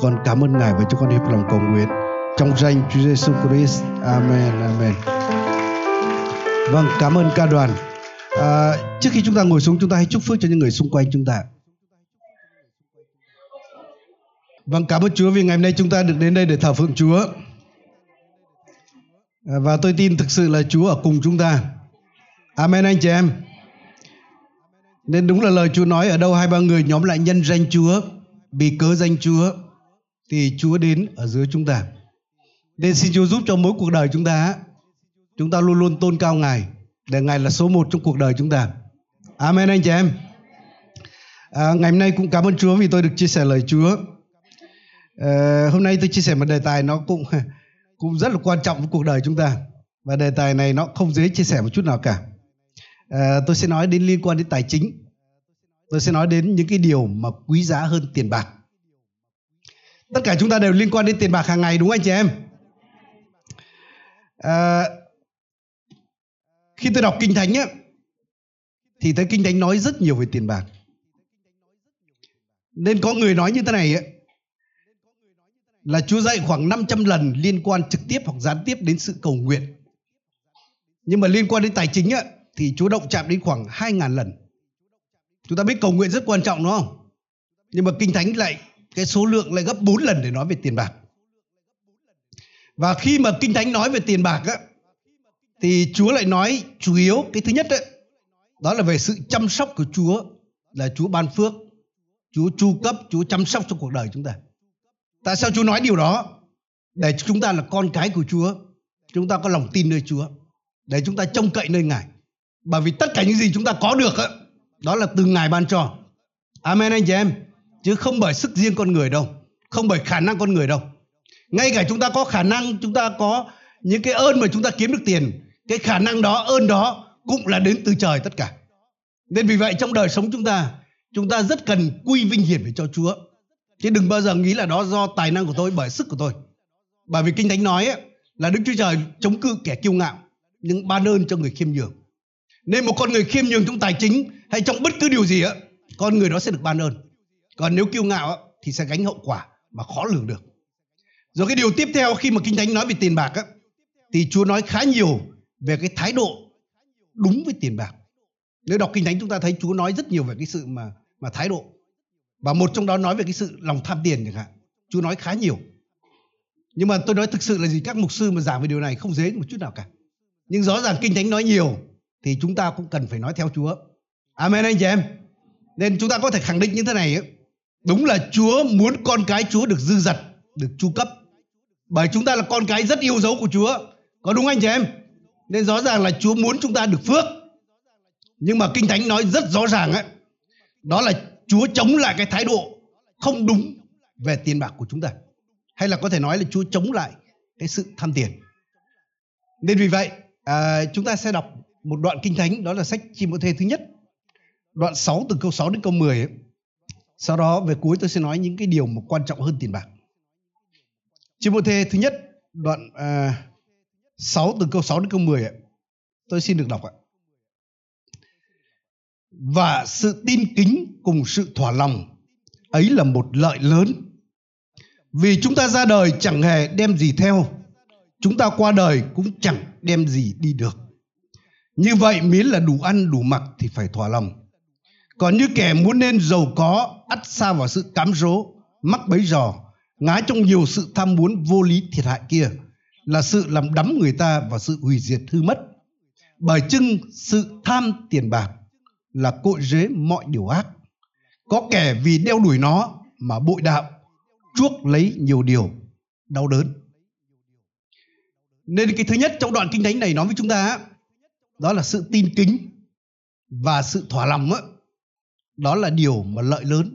chúng con cảm ơn Ngài và chúng con hiệp lòng cầu nguyện trong danh Chúa Giêsu Christ. Amen. Amen. Vâng, cảm ơn ca đoàn. À, trước khi chúng ta ngồi xuống, chúng ta hãy chúc phước cho những người xung quanh chúng ta. Vâng, cảm ơn Chúa vì ngày hôm nay chúng ta được đến đây để thờ phượng Chúa. À, và tôi tin thực sự là Chúa ở cùng chúng ta. Amen anh chị em. Nên đúng là lời Chúa nói ở đâu hai ba người nhóm lại nhân danh Chúa vì cớ danh Chúa thì Chúa đến ở giữa chúng ta. Nên xin Chúa giúp cho mỗi cuộc đời chúng ta chúng ta luôn luôn tôn cao Ngài để Ngài là số một trong cuộc đời chúng ta. Amen anh chị em. À, ngày hôm nay cũng cảm ơn Chúa vì tôi được chia sẻ lời Chúa. À, hôm nay tôi chia sẻ một đề tài nó cũng cũng rất là quan trọng với cuộc đời chúng ta và đề tài này nó không dễ chia sẻ một chút nào cả. À, tôi sẽ nói đến liên quan đến tài chính. Tôi sẽ nói đến những cái điều mà quý giá hơn tiền bạc. Tất cả chúng ta đều liên quan đến tiền bạc hàng ngày đúng không anh chị em? À, khi tôi đọc kinh thánh á, thì thấy kinh thánh nói rất nhiều về tiền bạc. Nên có người nói như thế này á, là Chúa dạy khoảng 500 lần liên quan trực tiếp hoặc gián tiếp đến sự cầu nguyện. Nhưng mà liên quan đến tài chính á, thì Chúa động chạm đến khoảng 2.000 lần. Chúng ta biết cầu nguyện rất quan trọng đúng không? Nhưng mà Kinh Thánh lại cái số lượng lại gấp 4 lần để nói về tiền bạc. Và khi mà Kinh Thánh nói về tiền bạc á, thì Chúa lại nói chủ yếu cái thứ nhất ấy, đó là về sự chăm sóc của Chúa là Chúa ban phước, Chúa chu cấp, Chúa chăm sóc cho cuộc đời chúng ta. Tại sao Chúa nói điều đó? Để chúng ta là con cái của Chúa, chúng ta có lòng tin nơi Chúa, để chúng ta trông cậy nơi Ngài. Bởi vì tất cả những gì chúng ta có được á đó là từ Ngài ban cho. Amen anh chị em. Chứ không bởi sức riêng con người đâu, không bởi khả năng con người đâu. Ngay cả chúng ta có khả năng, chúng ta có những cái ơn mà chúng ta kiếm được tiền, cái khả năng đó, ơn đó cũng là đến từ trời tất cả. Nên vì vậy trong đời sống chúng ta, chúng ta rất cần quy vinh hiển về cho Chúa. Chứ đừng bao giờ nghĩ là đó do tài năng của tôi bởi sức của tôi. Bởi vì Kinh Thánh nói ấy, là Đức Chúa Trời chống cự kẻ kiêu ngạo nhưng ban ơn cho người khiêm nhường. Nên một con người khiêm nhường trong tài chính hay trong bất cứ điều gì á, con người đó sẽ được ban ơn. Còn nếu kiêu ngạo thì sẽ gánh hậu quả mà khó lường được. Rồi cái điều tiếp theo khi mà Kinh Thánh nói về tiền bạc á, thì Chúa nói khá nhiều về cái thái độ đúng với tiền bạc. Nếu đọc Kinh Thánh chúng ta thấy Chúa nói rất nhiều về cái sự mà mà thái độ. Và một trong đó nói về cái sự lòng tham tiền chẳng hạn. Chúa nói khá nhiều. Nhưng mà tôi nói thực sự là gì các mục sư mà giảng về điều này không dễ một chút nào cả. Nhưng rõ ràng Kinh Thánh nói nhiều thì chúng ta cũng cần phải nói theo Chúa. Amen anh chị em. Nên chúng ta có thể khẳng định như thế này ấy. Đúng là Chúa muốn con cái Chúa được dư dật, được chu cấp. Bởi chúng ta là con cái rất yêu dấu của Chúa. Có đúng anh chị em? Nên rõ ràng là Chúa muốn chúng ta được phước. Nhưng mà Kinh Thánh nói rất rõ ràng ấy. Đó là Chúa chống lại cái thái độ không đúng về tiền bạc của chúng ta. Hay là có thể nói là Chúa chống lại cái sự tham tiền. Nên vì vậy à, chúng ta sẽ đọc một đoạn kinh thánh đó là sách Chi-mô-thê thứ nhất đoạn 6 từ câu 6 đến câu 10 ấy. Sau đó về cuối tôi sẽ nói những cái điều mà quan trọng hơn tiền bạc. Chi-mô-thê thứ nhất đoạn à, 6 từ câu 6 đến câu 10 ạ. Tôi xin được đọc ạ. Và sự tin kính cùng sự thỏa lòng ấy là một lợi lớn. Vì chúng ta ra đời chẳng hề đem gì theo, chúng ta qua đời cũng chẳng đem gì đi được. Như vậy miễn là đủ ăn đủ mặc thì phải thỏa lòng. Còn như kẻ muốn nên giàu có, ắt xa vào sự cám dỗ, mắc bấy giò, ngã trong nhiều sự tham muốn vô lý thiệt hại kia là sự làm đắm người ta vào sự hủy diệt hư mất. Bởi chưng sự tham tiền bạc là cội rễ mọi điều ác. Có kẻ vì đeo đuổi nó mà bội đạo, chuốc lấy nhiều điều đau đớn. Nên cái thứ nhất trong đoạn kinh thánh này nói với chúng ta đó là sự tin kính và sự thỏa lòng ấy đó là điều mà lợi lớn.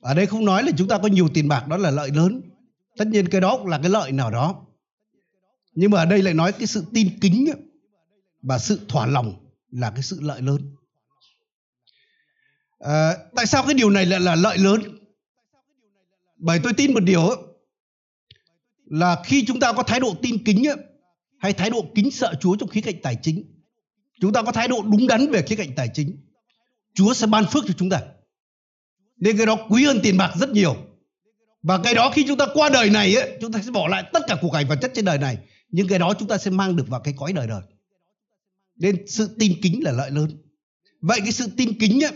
Ở đây không nói là chúng ta có nhiều tiền bạc đó là lợi lớn. Tất nhiên cái đó cũng là cái lợi nào đó. Nhưng mà ở đây lại nói cái sự tin kính và sự thỏa lòng là cái sự lợi lớn. À, tại sao cái điều này lại là lợi lớn? Bởi tôi tin một điều là khi chúng ta có thái độ tin kính hay thái độ kính sợ Chúa trong khía cạnh tài chính chúng ta có thái độ đúng đắn về khía cạnh tài chính Chúa sẽ ban phước cho chúng ta. Nên cái đó quý hơn tiền bạc rất nhiều. Và cái đó khi chúng ta qua đời này ấy, chúng ta sẽ bỏ lại tất cả cuộc cải vật chất trên đời này. Nhưng cái đó chúng ta sẽ mang được vào cái cõi đời đời. Nên sự tin kính là lợi lớn. Vậy cái sự tin kính ấy,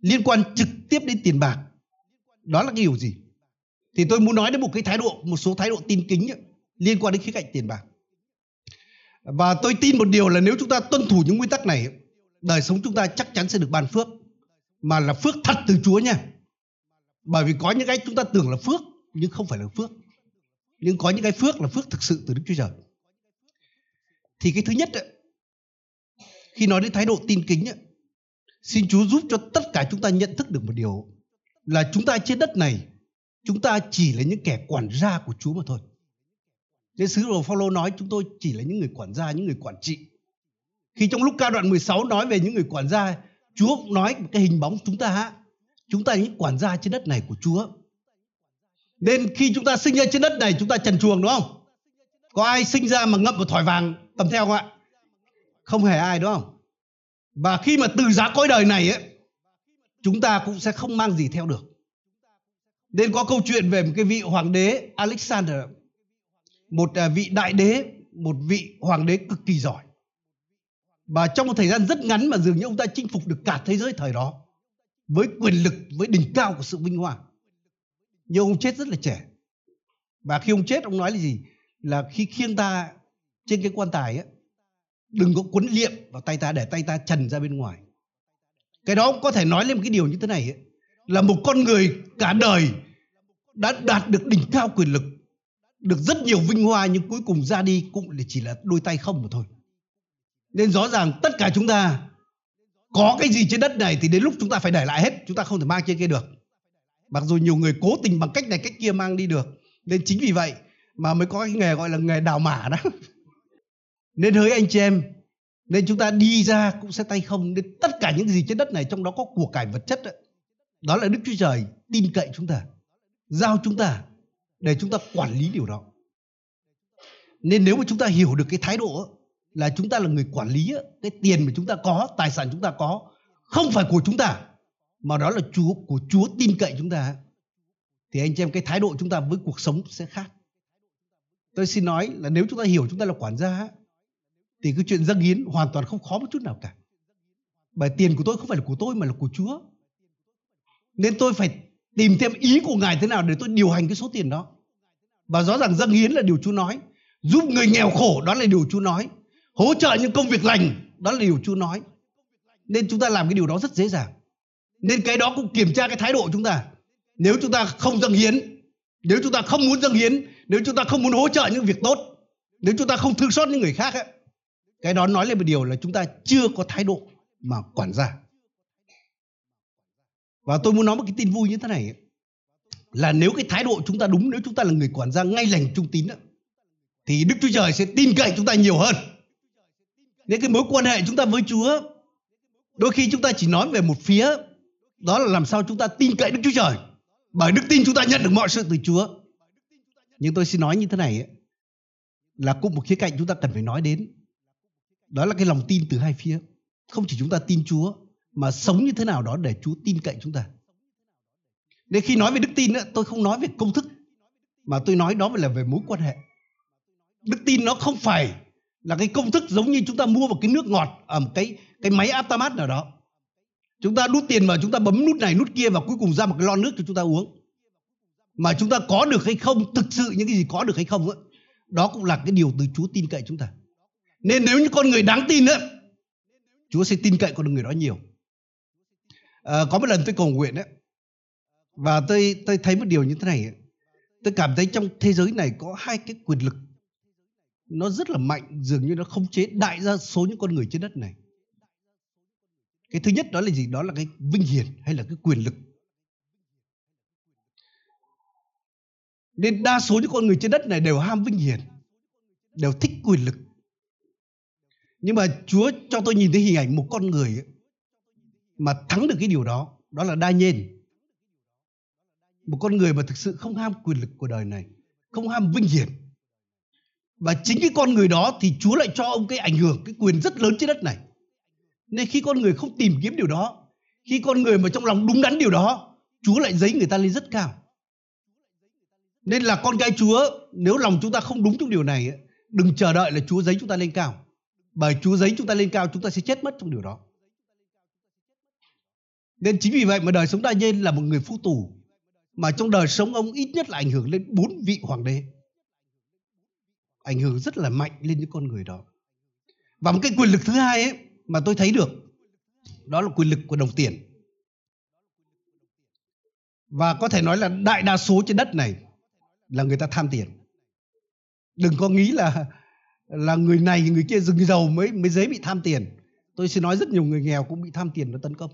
liên quan trực tiếp đến tiền bạc đó là cái điều gì? Thì tôi muốn nói đến một cái thái độ một số thái độ tin kính ấy, liên quan đến khía cạnh tiền bạc. Và tôi tin một điều là nếu chúng ta tuân thủ những nguyên tắc này đời sống chúng ta chắc chắn sẽ được ban phước mà là phước thật từ Chúa nha bởi vì có những cái chúng ta tưởng là phước nhưng không phải là phước nhưng có những cái phước là phước thực sự từ Đức Chúa Trời thì cái thứ nhất ấy, khi nói đến thái độ tin kính ấy, xin Chúa giúp cho tất cả chúng ta nhận thức được một điều là chúng ta trên đất này chúng ta chỉ là những kẻ quản gia của Chúa mà thôi. Nên sứ đồ Phaolô nói chúng tôi chỉ là những người quản gia, những người quản trị. Khi trong lúc ca đoạn 16 nói về những người quản gia, Chúa cũng nói một cái hình bóng chúng ta chúng ta là những quản gia trên đất này của Chúa. Nên khi chúng ta sinh ra trên đất này chúng ta trần chuồng đúng không? Có ai sinh ra mà ngậm một thỏi vàng tầm theo không ạ? Không hề ai đúng không? Và khi mà từ giá cõi đời này ấy, chúng ta cũng sẽ không mang gì theo được. Nên có câu chuyện về một cái vị hoàng đế Alexander, một à, vị đại đế, một vị hoàng đế cực kỳ giỏi. Và trong một thời gian rất ngắn mà dường như ông ta chinh phục được cả thế giới thời đó với quyền lực, với đỉnh cao của sự vinh hoa. Nhưng ông chết rất là trẻ. Và khi ông chết ông nói là gì? Là khi khiêng ta trên cái quan tài ấy, đừng có quấn liệm vào tay ta để tay ta trần ra bên ngoài. Cái đó có thể nói lên một cái điều như thế này ấy, là một con người cả đời đã đạt được đỉnh cao quyền lực, được rất nhiều vinh hoa nhưng cuối cùng ra đi cũng chỉ là đôi tay không mà thôi. Nên rõ ràng tất cả chúng ta có cái gì trên đất này thì đến lúc chúng ta phải để lại hết, chúng ta không thể mang trên kia được. Mặc dù nhiều người cố tình bằng cách này cách kia mang đi được. Nên chính vì vậy mà mới có cái nghề gọi là nghề đào mả đó. Nên hỡi anh chị em, nên chúng ta đi ra cũng sẽ tay không. Nên tất cả những gì trên đất này trong đó có của cải vật chất đó, đó là Đức Chúa Trời tin cậy chúng ta, giao chúng ta để chúng ta quản lý điều đó. Nên nếu mà chúng ta hiểu được cái thái độ là chúng ta là người quản lý cái tiền mà chúng ta có, tài sản chúng ta có không phải của chúng ta mà đó là Chúa của Chúa tin cậy chúng ta thì anh chị em cái thái độ chúng ta với cuộc sống sẽ khác. Tôi xin nói là nếu chúng ta hiểu chúng ta là quản gia thì cái chuyện dâng hiến hoàn toàn không khó một chút nào cả. Bởi tiền của tôi không phải là của tôi mà là của Chúa. Nên tôi phải tìm thêm ý của Ngài thế nào để tôi điều hành cái số tiền đó. Và rõ ràng dâng hiến là điều Chúa nói. Giúp người nghèo khổ đó là điều Chúa nói. Hỗ trợ những công việc lành đó là điều Chúa nói. Nên chúng ta làm cái điều đó rất dễ dàng. Nên cái đó cũng kiểm tra cái thái độ chúng ta. Nếu chúng ta không dâng hiến, nếu chúng ta không muốn dâng hiến, nếu chúng ta không muốn hỗ trợ những việc tốt, nếu chúng ta không thương xót những người khác ấy, cái đó nói lên một điều là chúng ta chưa có thái độ mà quản gia và tôi muốn nói một cái tin vui như thế này là nếu cái thái độ chúng ta đúng nếu chúng ta là người quản gia ngay lành trung tín thì Đức Chúa Trời sẽ tin cậy chúng ta nhiều hơn những cái mối quan hệ chúng ta với Chúa đôi khi chúng ta chỉ nói về một phía đó là làm sao chúng ta tin cậy Đức Chúa Trời. Bởi đức tin chúng ta nhận được mọi sự từ Chúa. Nhưng tôi xin nói như thế này ấy, là cũng một khía cạnh chúng ta cần phải nói đến. Đó là cái lòng tin từ hai phía. Không chỉ chúng ta tin Chúa mà sống như thế nào đó để Chúa tin cậy chúng ta. Nên khi nói về đức tin tôi không nói về công thức mà tôi nói đó là về mối quan hệ. Đức tin nó không phải là cái công thức giống như chúng ta mua một cái nước ngọt ở một cái cái máy automat nào đó. Chúng ta đút tiền vào chúng ta bấm nút này nút kia và cuối cùng ra một cái lon nước cho chúng ta uống. Mà chúng ta có được hay không thực sự những cái gì có được hay không đó, đó cũng là cái điều từ Chúa tin cậy chúng ta. Nên nếu như con người đáng tin đó, Chúa sẽ tin cậy con người đó nhiều. À, có một lần tôi cầu nguyện đấy và tôi tôi thấy một điều như thế này tôi cảm thấy trong thế giới này có hai cái quyền lực nó rất là mạnh dường như nó không chế đại đa số những con người trên đất này. Cái thứ nhất đó là gì? Đó là cái vinh hiển hay là cái quyền lực. Nên đa số những con người trên đất này đều ham vinh hiển đều thích quyền lực. Nhưng mà Chúa cho tôi nhìn thấy hình ảnh một con người ấy, mà thắng được cái điều đó đó là đa nhiên một con người mà thực sự không ham quyền lực của đời này không ham vinh hiển và chính cái con người đó thì Chúa lại cho ông cái ảnh hưởng cái quyền rất lớn trên đất này nên khi con người không tìm kiếm điều đó khi con người mà trong lòng đúng đắn điều đó Chúa lại giấy người ta lên rất cao Nên là con cái Chúa, nếu lòng chúng ta không đúng trong điều này, đừng chờ đợi là Chúa giấy chúng ta lên cao. Bởi Chúa giấy chúng ta lên cao, chúng ta sẽ chết mất trong điều đó. Nên chính vì vậy mà đời sống đại nhân là một người phu tù. Mà trong đời sống ông ít nhất là ảnh hưởng lên bốn vị hoàng đế. Ảnh hưởng rất là mạnh lên những con người đó. Và một cái quyền lực thứ hai ấy mà tôi thấy được đó là quyền lực của đồng tiền. Và có thể nói là đại đa số trên đất này là người ta tham tiền. Đừng có nghĩ là là người này người kia rừng giàu mới mới dễ bị tham tiền. Tôi xin nói rất nhiều người nghèo cũng bị tham tiền nó tấn công.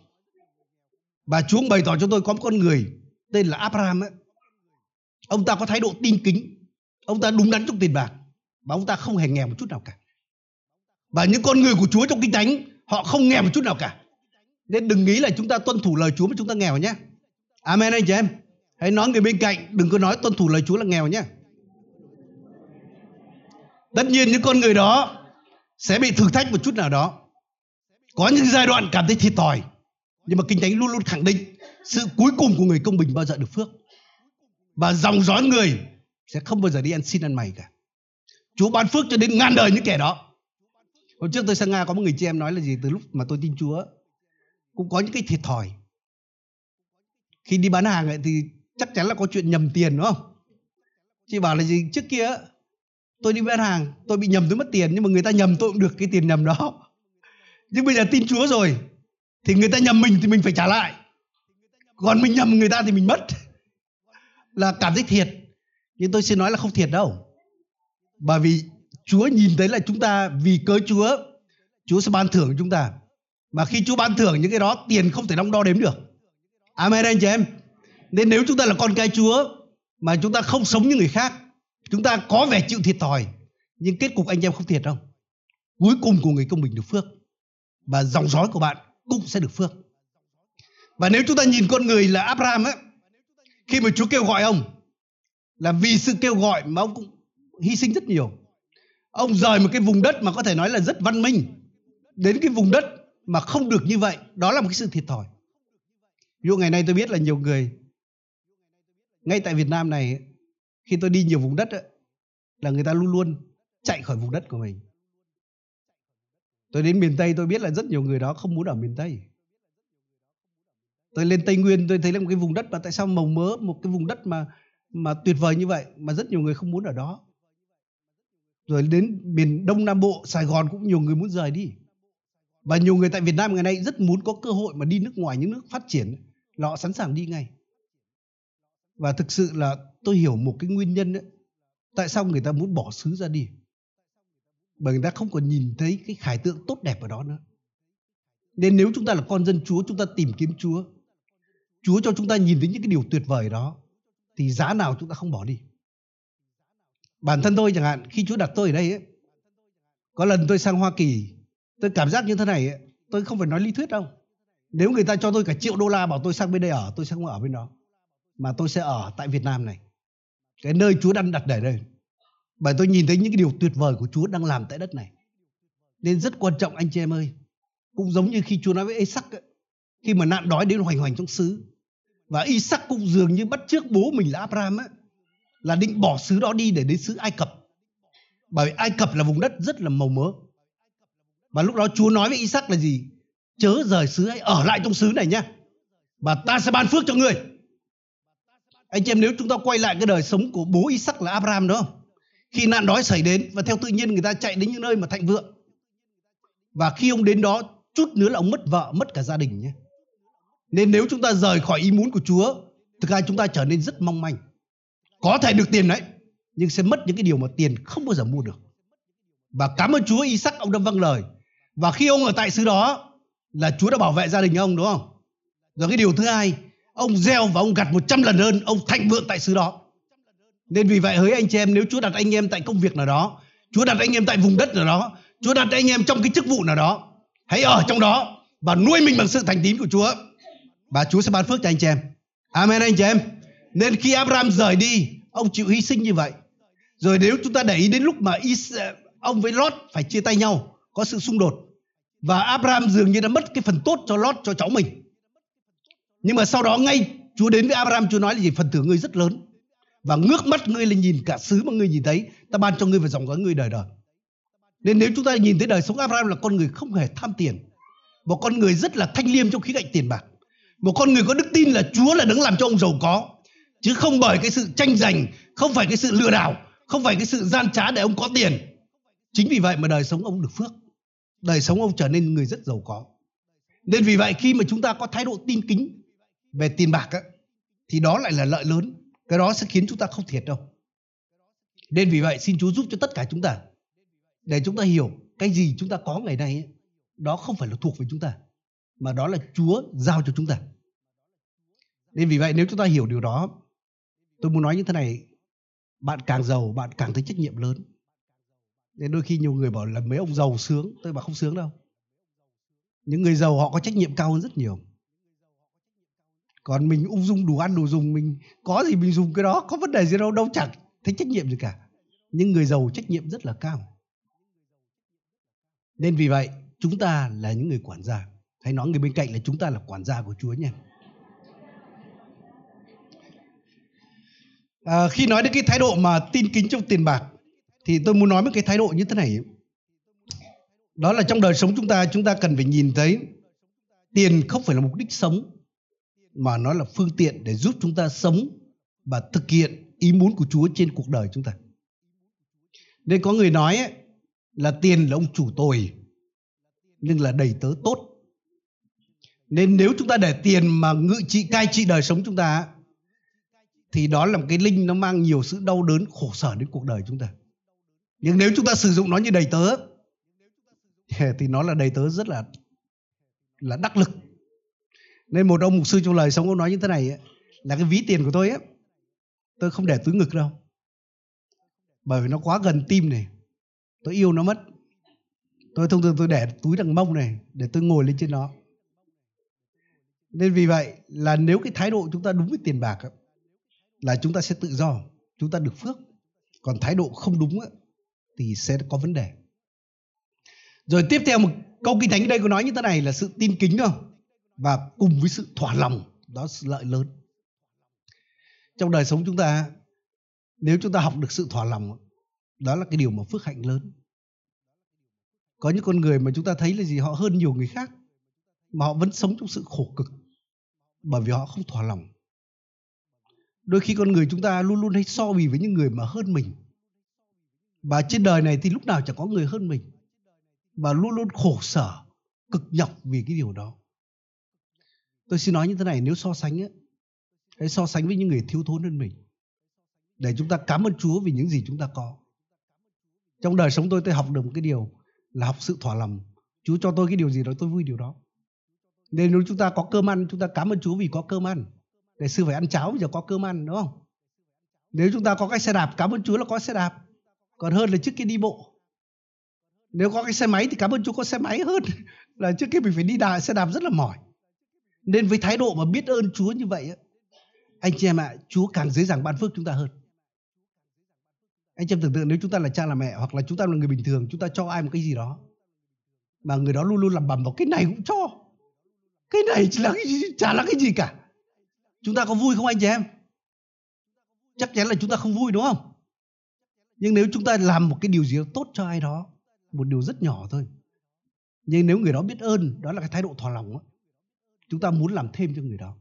Và Chúa bày tỏ cho tôi có một con người tên là Abraham ấy. Ông ta có thái độ tin kính, ông ta đúng đắn trong tiền bạc và ông ta không hề nghèo một chút nào cả. Và những con người của Chúa trong kinh thánh, họ không nghèo một chút nào cả. Nên đừng nghĩ là chúng ta tuân thủ lời Chúa mà chúng ta nghèo nhé. Amen anh chị em. Hãy nói người bên cạnh, đừng có nói tuân thủ lời Chúa là nghèo nhé. Tất nhiên những con người đó sẽ bị thử thách một chút nào đó. Có những giai đoạn cảm thấy thiệt thòi. Nhưng mà Kinh Thánh luôn luôn khẳng định sự cuối cùng của người công bình bao giờ được phước. Và dòng dõi người sẽ không bao giờ đi ăn xin ăn mày cả. Chúa ban phước cho đến ngàn đời những kẻ đó. Hôm trước tôi sang Nga có một người chị em nói là gì từ lúc mà tôi tin Chúa cũng có những cái thiệt thòi. Khi đi bán hàng ấy, thì chắc chắn là có chuyện nhầm tiền đúng không? Chị bảo là gì trước kia tôi đi bán hàng tôi bị nhầm tôi mất tiền nhưng mà người ta nhầm tôi cũng được cái tiền nhầm đó. Nhưng bây giờ tin Chúa rồi thì người ta nhầm mình thì mình phải trả lại. Còn mình nhầm người ta thì mình mất. Là cảm thấy thiệt. Nhưng tôi xin nói là không thiệt đâu. Bởi vì Chúa nhìn thấy là chúng ta vì cớ Chúa Chúa sẽ ban thưởng cho chúng ta. Mà khi Chúa ban thưởng những cái đó, tiền không thể đong đo đếm được. Amen, anh chị em. Nên nếu chúng ta là con cái Chúa, mà chúng ta không sống như người khác, chúng ta có vẻ chịu thiệt thòi, nhưng kết cục anh em không thiệt đâu. Cuối cùng của người công bình được phước, và dòng dõi của bạn cũng sẽ được phước. Và nếu chúng ta nhìn con người là Abraham ấy khi mà Chúa kêu gọi ông, là vì sự kêu gọi mà ông cũng hy sinh rất nhiều. Ông rời một cái vùng đất mà có thể nói là rất văn minh đến cái vùng đất mà không được như vậy đó là một cái sự thiệt thòi. Ví dụ ngày nay tôi biết là nhiều người ngay tại Việt Nam này khi tôi đi nhiều vùng đất ấy, là người ta luôn luôn chạy khỏi vùng đất của mình. Tôi đến miền Tây tôi biết là rất nhiều người đó không muốn ở miền Tây. Tôi lên Tây Nguyên tôi thấy là một cái vùng đất mà tại sao màu mỡ một cái vùng đất mà mà tuyệt vời như vậy mà rất nhiều người không muốn ở đó rồi đến miền Đông Nam Bộ, Sài Gòn cũng nhiều người muốn rời đi. Và nhiều người tại Việt Nam ngày nay rất muốn có cơ hội mà đi nước ngoài, những nước phát triển. Là họ sẵn sàng đi ngay. Và thực sự là tôi hiểu một cái nguyên nhân đấy tại sao người ta muốn bỏ xứ ra đi. Bởi người ta không còn nhìn thấy cái khải tượng tốt đẹp ở đó nữa. Nên nếu chúng ta là con dân Chúa, chúng ta tìm kiếm Chúa Chúa cho chúng ta nhìn thấy những cái điều tuyệt vời đó, thì giá nào chúng ta không bỏ đi bản thân tôi chẳng hạn khi Chúa đặt tôi ở đây ấy, có lần tôi sang Hoa Kỳ tôi cảm giác như thế này ấy, tôi không phải nói lý thuyết đâu. Nếu người ta cho tôi cả triệu đô la bảo tôi sang bên đây ở tôi sẽ không ở bên đó mà tôi sẽ ở tại Việt Nam này. Cái nơi Chúa đang đặt để đây. Bởi tôi nhìn thấy những cái điều tuyệt vời của Chúa đang làm tại đất này. Nên rất quan trọng anh chị em ơi cũng giống như khi Chúa nói với Isaac ấy, khi mà nạn đói đến hoành hoành trong xứ và Isaac cũng dường như bắt trước bố mình là Abraham ấy, là định bỏ xứ đó đi để đến xứ Ai Cập. Bởi Ai Cập là vùng đất rất là màu mỡ. Và lúc đó Chúa nói với Isaac là gì? Chớ rời xứ hãy ở lại trong xứ này nhá. Và ta sẽ ban phước cho người. Anh chị em nếu chúng ta quay lại cái đời sống của bố Isaac là Abraham đó không? Khi nạn đói xảy đến và theo tự nhiên người ta chạy đến những nơi mà thạnh vượng. Và khi ông đến đó chút nữa là ông mất vợ, mất cả gia đình nhé. Nên nếu chúng ta rời khỏi ý muốn của Chúa, thực ra chúng ta trở nên rất mong manh có thể được tiền đấy, nhưng sẽ mất những cái điều mà tiền không bao giờ mua được. Và cảm ơn Chúa Isaac, ông đã vâng lời. Và khi ông ở tại xứ đó, là Chúa đã bảo vệ gia đình ông, đúng không? Rồi cái điều thứ hai, ông gieo và ông gặt 100 lần hơn, ông thạnh vượng tại xứ đó. Nên vì vậy, hỡi anh chị em, nếu Chúa đặt anh em tại công việc nào đó, Chúa đặt anh em tại vùng đất nào đó, Chúa đặt anh em trong cái chức vụ nào đó, hãy ở trong đó và nuôi mình bằng sự thành tín của Chúa. Và Chúa sẽ ban phước cho anh chị em. Amen anh chị em nên khi Abraham rời đi, ông chịu hy sinh như vậy. Rồi nếu chúng ta để ý đến lúc mà ờ, ông với Lot phải chia tay nhau, có sự xung đột. Và Abraham dường như đã mất cái phần tốt cho Lot, cho cháu mình. Nhưng mà sau đó ngay Chúa đến với Abraham, Chúa nói là gì? Phần thưởng ngươi rất lớn. và ngước mắt ngươi lên nhìn cả xứ mà ngươi nhìn thấy ta ban cho ngươi và dòng dõi ngươi đời đời nên nếu chúng ta nhìn thấy đời sống Abraham là con người không hề tham tiền một con người rất là thanh liêm trong khí cạnh tiền bạc một con người có đức tin là Chúa là đứng làm cho ông giàu có chứ không bởi cái sự tranh giành không phải cái sự lừa đảo không phải cái sự gian trá để ông có tiền. Chính vì vậy mà đời sống ông được phước. Đời sống ông trở nên người rất giàu có. Nên vì vậy khi mà chúng ta có thái độ tin kính về tiền bạc á, thì đó lại là lợi lớn. Cái đó sẽ khiến chúng ta không thiệt đâu. Nên vì vậy xin Chúa giúp cho tất cả chúng ta để chúng ta hiểu cái gì chúng ta có ngày nay ấy, đó không phải là thuộc về chúng ta mà đó là Chúa giao cho chúng ta. Nên vì vậy nếu chúng ta hiểu điều đó tôi muốn nói như thế này, bạn càng giàu, bạn càng thấy trách nhiệm lớn. Nên đôi khi nhiều người bảo là mấy ông giàu sướng, tôi bảo không sướng đâu. Những người giàu họ có trách nhiệm cao hơn rất nhiều. Còn mình ung dung đủ ăn đủ dùng, mình có gì mình dùng cái đó, có vấn đề gì đâu đâu chẳng thấy trách nhiệm gì cả. Nhưng người giàu trách nhiệm rất là cao. Nên vì vậy, chúng ta là những người quản gia. Hãy nói người bên cạnh là chúng ta là quản gia của chúa nha à, khi nói đến cái thái độ mà tin kính trong tiền bạc thì tôi muốn nói một cái thái độ như thế này đó là trong đời sống chúng ta chúng ta cần phải nhìn thấy tiền không phải là mục đích sống mà nó là phương tiện để giúp chúng ta sống và thực hiện ý muốn của Chúa trên cuộc đời chúng ta. Nên có người nói ấy, là tiền là ông chủ tồi nhưng là đầy tớ tốt. Nên nếu chúng ta để tiền mà ngự trị cai trị đời sống chúng ta thì đó là một cái linh nó mang nhiều sự đau đớn khổ sở đến cuộc đời chúng ta. Nhưng nếu chúng ta sử dụng nó như đầy tớ thì nó là đầy tớ rất là là đắc lực. Nên một ông mục sư trong lời sống ông nói như thế này ấy, là cái ví tiền của tôi ấy tôi không để túi ngực đâu. Bởi vì nó quá gần tim này tôi yêu nó mất. Tôi thông thường tôi để túi đằng mông này để tôi ngồi lên trên nó nên vì vậy là nếu cái thái độ chúng ta đúng với tiền bạc ấy, là chúng ta sẽ tự do chúng ta được phước. Còn thái độ không đúng ấy, thì sẽ có vấn đề. Rồi tiếp theo một câu kinh thánh đây có nói như thế này là sự tin kính không? Và cùng với sự thỏa lòng đó là lợi lớn. Trong đời sống chúng ta nếu chúng ta học được sự thỏa lòng đó là cái điều mà phước hạnh lớn. Có những con người mà chúng ta thấy là gì? Họ hơn nhiều người khác mà họ vẫn sống trong sự khổ cực bởi vì họ không thỏa lòng đôi khi con người chúng ta luôn luôn hay so bì với những người mà hơn mình. Và trên đời này thì lúc nào chẳng có người hơn mình. Và luôn luôn khổ sở cực nhọc vì cái điều đó. Tôi xin nói như thế này nếu so sánh ấy, hãy so sánh với những người thiếu thốn hơn mình. Để chúng ta cảm ơn Chúa vì những gì chúng ta có. Trong đời sống tôi tôi học được một cái điều là học sự thỏa lòng. Chúa cho tôi cái điều gì đó tôi vui điều đó. Nên nếu chúng ta có cơm ăn chúng ta cảm ơn Chúa vì có cơm ăn để sư phải ăn cháo bây giờ có cơm ăn đúng không nếu chúng ta có cái xe đạp cảm ơn Chúa là có xe đạp còn hơn là trước kia đi bộ nếu có cái xe máy thì cảm ơn Chúa có xe máy hơn là trước kia mình phải đi đạp xe đạp rất là mỏi nên với thái độ mà biết ơn Chúa như vậy anh chị em ạ, Chúa càng dễ dàng ban phước chúng ta hơn. Anh chị em tưởng tượng nếu chúng ta là cha là mẹ hoặc là chúng ta là người bình thường, chúng ta cho ai một cái gì đó mà người đó luôn luôn làm bầm vào cái này cũng cho. Cái này chả là cái gì, chả là cái gì cả. Chúng ta có vui không anh chị em? Chắc chắn là chúng ta không vui đúng không? Nhưng nếu chúng ta làm một cái điều gì đó tốt cho ai đó, một điều rất nhỏ thôi. Nhưng nếu người đó biết ơn, đó là cái thái độ thỏa lòng đó chúng ta muốn làm thêm cho người đó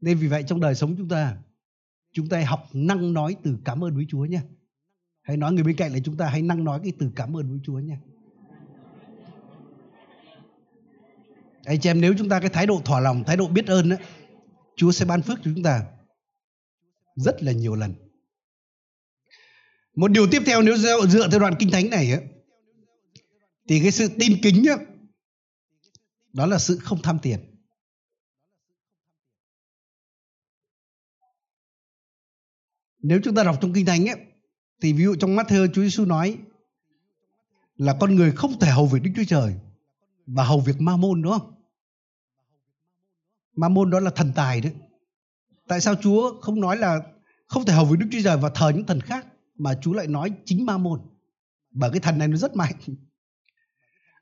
nên vì vậy trong đời sống chúng ta chúng ta học năng nói từ cảm ơn với Chúa nhé hãy nói người bên cạnh là chúng ta hãy năng nói cái từ cảm ơn với Chúa nhé anh chị em nếu chúng ta cái thái độ thỏa lòng thái độ biết ơn đó, Chúa sẽ ban phước cho chúng ta rất là nhiều lần một điều tiếp theo nếu dựa theo đoạn kinh thánh này thì cái sự tin kính á, đó là sự không tham tiền Nếu chúng ta đọc trong Kinh Thánh ấy, thì ví dụ trong mắt thơ Chúa Giêsu nói là con người không thể hầu việc Đức Chúa Trời và hầu việc ma môn đúng không? Ma môn đó là thần tài đấy. Tại sao Chúa không nói là không thể hầu với Đức Chúa Trời và thờ những thần khác mà Chúa lại nói chính ma môn? Bởi cái thần này nó rất mạnh.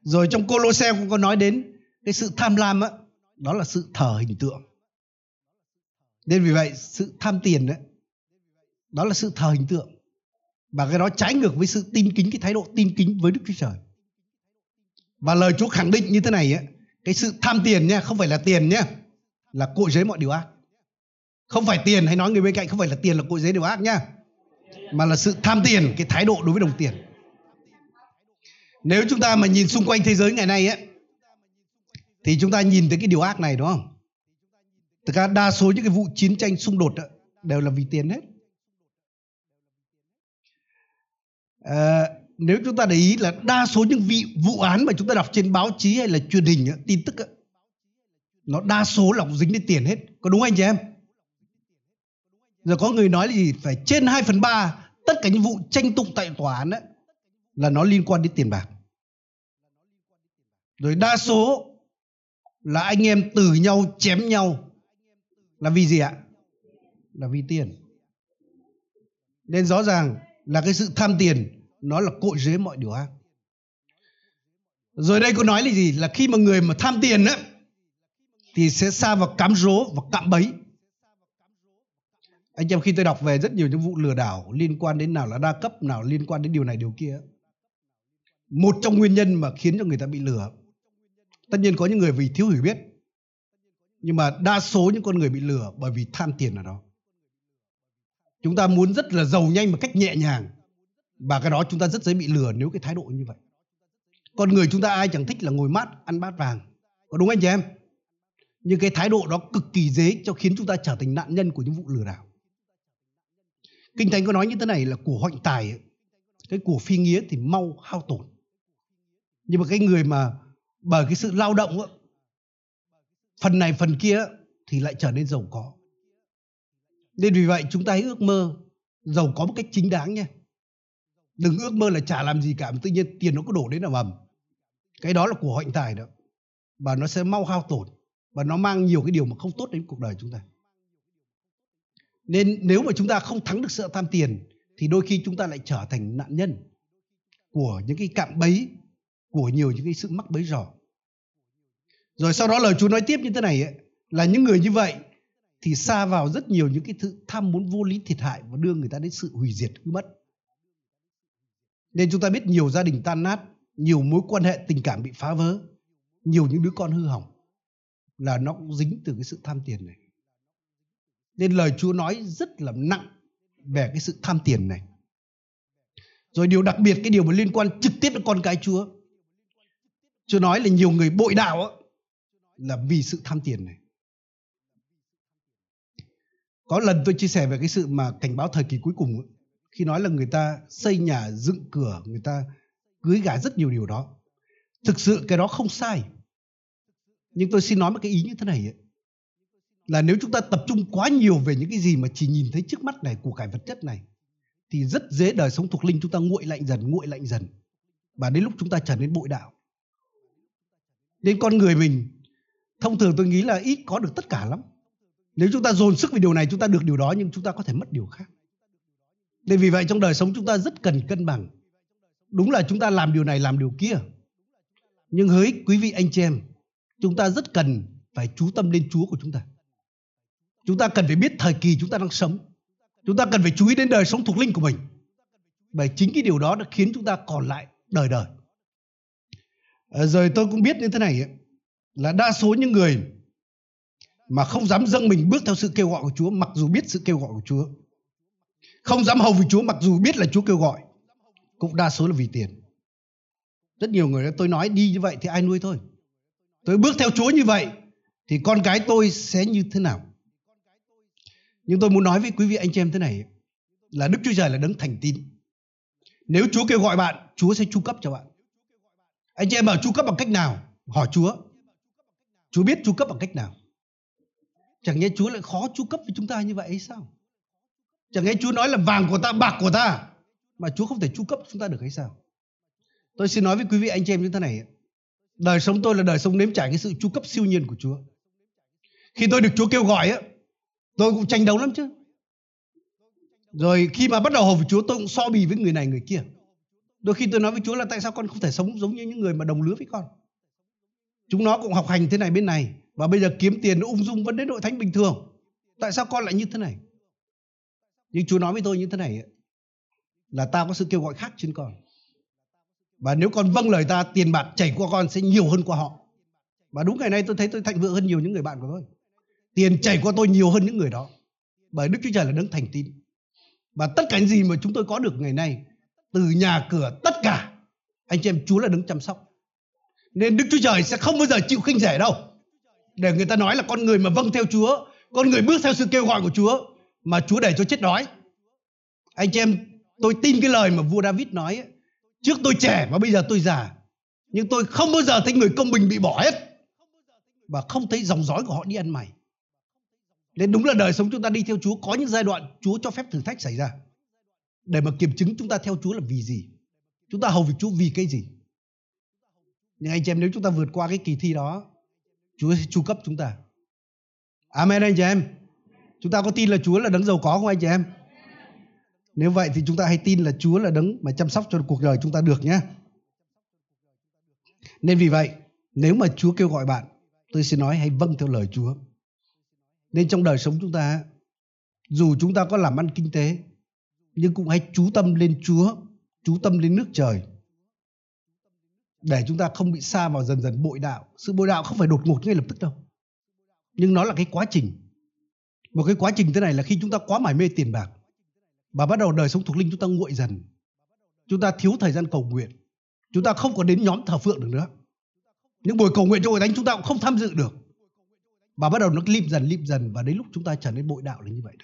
Rồi trong Cô-lô-xe cũng có nói đến cái sự tham lam á, đó là sự thờ hình tượng. Nên vì vậy sự tham tiền đấy đó là sự thờ hình tượng và cái đó trái ngược với sự tin kính cái thái độ tin kính với Đức Chúa Trời và lời Chúa khẳng định như thế này á, cái sự tham tiền nha không phải là tiền nha là cội giới mọi điều ác. Không phải tiền hay nói người bên cạnh không phải là tiền là cội giới điều ác nhá. Mà là sự tham tiền cái thái độ đối với đồng tiền. Nếu chúng ta mà nhìn xung quanh thế giới ngày nay ấy thì chúng ta nhìn thấy cái điều ác này đúng không? Thực ra đa số những cái vụ chiến tranh xung đột ấy, đều là vì tiền hết. À, nếu chúng ta để ý là đa số những vị vụ án mà chúng ta đọc trên báo chí hay là truyền hình tin tức ấy nó đa số là dính đến tiền hết. Có đúng anh chị em? Rồi có người nói là gì? Phải trên 2 phần ba tất cả những vụ tranh tụng tại tòa án ấy, là nó liên quan đến tiền bạc. Rồi đa số là anh em từ nhau chém nhau. Là vì gì ạ? Là vì tiền. Nên rõ ràng là cái sự tham tiền nó là cội rễ mọi điều ác. Rồi đây có nói là gì? Là khi mà người mà tham tiền á thì sẽ xa vào cám rố và cạm bẫy. Anh em, khi tôi đọc về rất nhiều những vụ lừa đảo liên quan đến nào là đa cấp, nào liên quan đến điều này, điều kia, một trong nguyên nhân mà khiến cho người ta bị lừa. Tất nhiên có những người vì thiếu hiểu biết, nhưng mà đa số những con người bị lừa bởi vì tham tiền ở đó. Chúng ta muốn rất là giàu nhanh một cách nhẹ nhàng, và cái đó chúng ta rất dễ bị lừa nếu cái thái độ như vậy. Con người chúng ta ai chẳng thích là ngồi mát, ăn bát vàng. Có đúng anh chị em? Nhưng cái thái độ đó cực kỳ dễ cho khiến chúng ta trở thành nạn nhân của những vụ lừa đảo. Kinh thánh có nói như thế này là của hoạnh tài cái của phi nghĩa thì mau hao tổn. Nhưng mà cái người mà bởi cái sự lao động phần này phần kia thì lại trở nên giàu có. Nên vì vậy chúng ta hãy ước mơ giàu có một cách chính đáng nha đừng ước mơ là chả làm gì cả, mà tự nhiên tiền nó có đổ đến là mầm cái đó là của hoạnh tài đó. Và nó sẽ mau hao tổn và nó mang nhiều cái điều mà không tốt đến cuộc đời chúng ta. Nên nếu mà chúng ta không thắng được sự tham tiền thì đôi khi chúng ta lại trở thành nạn nhân của những cái cạm bẫy của nhiều những cái sự mắc bẫy rò. Rồi sau đó lời Chúa nói tiếp như thế này ấy, là những người như vậy thì xa vào rất nhiều những cái thứ tham muốn vô lý thiệt hại và đưa người ta đến sự hủy diệt hư mất. Nên chúng ta biết nhiều gia đình tan nát nhiều mối quan hệ tình cảm bị phá vỡ nhiều những đứa con hư hỏng là nó cũng dính từ cái sự tham tiền này. Nên lời Chúa nói rất là nặng về cái sự tham tiền này. Rồi điều đặc biệt cái điều mà liên quan trực tiếp đến con cái Chúa. Chúa nói là nhiều người bội đạo á, là vì sự tham tiền này. Có lần tôi chia sẻ về cái sự mà cảnh báo thời kỳ cuối cùng khi nói là người ta xây nhà dựng cửa người ta cưới gả rất nhiều điều đó. Thực sự cái đó không sai nhưng tôi xin nói một cái ý như thế này ấy, là nếu chúng ta tập trung quá nhiều về những cái gì mà chỉ nhìn thấy trước mắt này của cải vật chất này thì rất dễ đời sống thuộc linh chúng ta nguội lạnh dần nguội lạnh dần. Và đến lúc chúng ta trở nên bội đạo. Nên con người mình thông thường tôi nghĩ là ít có được tất cả lắm. Nếu chúng ta dồn sức về điều này chúng ta được điều đó nhưng chúng ta có thể mất điều khác. Nên vì vậy trong đời sống chúng ta rất cần cân bằng. Đúng là chúng ta làm điều này làm điều kia. Nhưng hỡi quý vị anh chị em chúng ta rất cần phải chú tâm lên chúa của chúng ta chúng ta cần phải biết thời kỳ chúng ta đang sống chúng ta cần phải chú ý đến đời sống thuộc linh của mình bởi chính cái điều đó đã khiến chúng ta còn lại đời đời à, rồi tôi cũng biết như thế này ấy, là đa số những người mà không dám dâng mình bước theo sự kêu gọi của Chúa mặc dù biết sự kêu gọi của Chúa. Không dám hầu vì Chúa mặc dù biết là Chúa kêu gọi. Cũng đa số là vì tiền. Rất nhiều người tôi nói đi như vậy thì ai nuôi thôi. Tôi bước theo Chúa như vậy thì con cái tôi sẽ như thế nào? Nhưng tôi muốn nói với quý vị anh chị em thế này là Đức Chúa Trời là đấng thành tín. Nếu Chúa kêu gọi bạn, Chúa sẽ chu cấp cho bạn. Anh chị em bảo chu cấp bằng cách nào? Hỏi Chúa. Chúa biết chu cấp bằng cách nào? Chẳng nhẽ Chúa lại khó chu cấp với chúng ta như vậy hay sao? Chẳng nhẽ Chúa nói là vàng của ta, bạc của ta mà Chúa không thể chu cấp chúng ta được hay sao? Tôi xin nói với quý vị anh chị em như thế này. Đời sống tôi là đời sống nếm trải cái sự chu cấp siêu nhiên của Chúa. Khi tôi được Chúa kêu gọi á, tôi cũng tranh đấu lắm chứ. Rồi khi mà bắt đầu hầu với Chúa tôi cũng so bì với người này người kia. Đôi khi tôi nói với Chúa là tại sao con không thể sống giống như những người mà đồng lứa với con. Chúng nó cũng học hành thế này bên này và bây giờ kiếm tiền ung dung vẫn đến đội thánh bình thường. Tại sao con lại như thế này? Nhưng Chúa nói với tôi như thế này là ta có sự kêu gọi khác trên con. Và nếu con vâng lời ta, tiền bạc chảy qua con sẽ nhiều hơn qua họ. Và đúng ngày nay tôi thấy tôi thạnh vượng hơn nhiều những người bạn của tôi. Tiền chảy qua tôi nhiều hơn những người đó. Bởi Đức Chúa Trời là đấng thành tín. Và tất cả những gì mà chúng tôi có được ngày nay, từ nhà cửa, tất cả, anh chị em Chúa là đấng chăm sóc. Nên Đức Chúa Trời sẽ không bao giờ chịu khinh rẻ đâu. Để người ta nói là con người mà vâng theo Chúa, con người bước theo sự kêu gọi của Chúa, mà Chúa để cho chết đói. Anh chị em, tôi tin cái lời mà vua David nói ấy, Trước tôi trẻ và bây giờ tôi già. Nhưng tôi không bao giờ thấy người công bình bị bỏ hết. Và không thấy dòng dõi của họ đi ăn mày. Nên đúng là đời sống chúng ta đi theo Chúa, Có những giai đoạn Chúa cho phép thử thách xảy ra. Để mà kiểm chứng chúng ta theo Chúa là vì gì? Chúng ta hầu việc Chúa vì cái gì? Nhưng anh chị em, nếu chúng ta vượt qua cái kỳ thi đó, Chúa sẽ chu cấp chúng ta. Amen anh chị em. Chúng ta có tin là Chúa là đấng giàu có không anh chị em? Nếu vậy thì chúng ta hãy tin là Chúa là đấng mà chăm sóc cho cuộc đời chúng ta được nhé. Nên vì vậy, nếu mà Chúa kêu gọi bạn, tôi sẽ nói hãy vâng theo lời Chúa. Nên trong đời sống chúng ta, dù chúng ta có làm ăn kinh tế, nhưng cũng hãy chú tâm lên Chúa, chú tâm lên nước trời. Để chúng ta không bị xa vào dần dần bội đạo. Sự bội đạo không phải đột ngột ngay lập tức đâu. Nhưng nó là cái quá trình. Một cái quá trình thế này là khi chúng ta quá mải mê tiền bạc và bắt đầu đời sống thuộc linh chúng ta nguội dần. Chúng ta thiếu thời gian cầu nguyện. Chúng ta không còn đến nhóm thờ phượng được nữa. Những buổi cầu nguyện cho hội thánh chúng ta cũng không tham dự được. Và bắt đầu nó lim dần lim dần và đến lúc chúng ta trở nên bội đạo là như vậy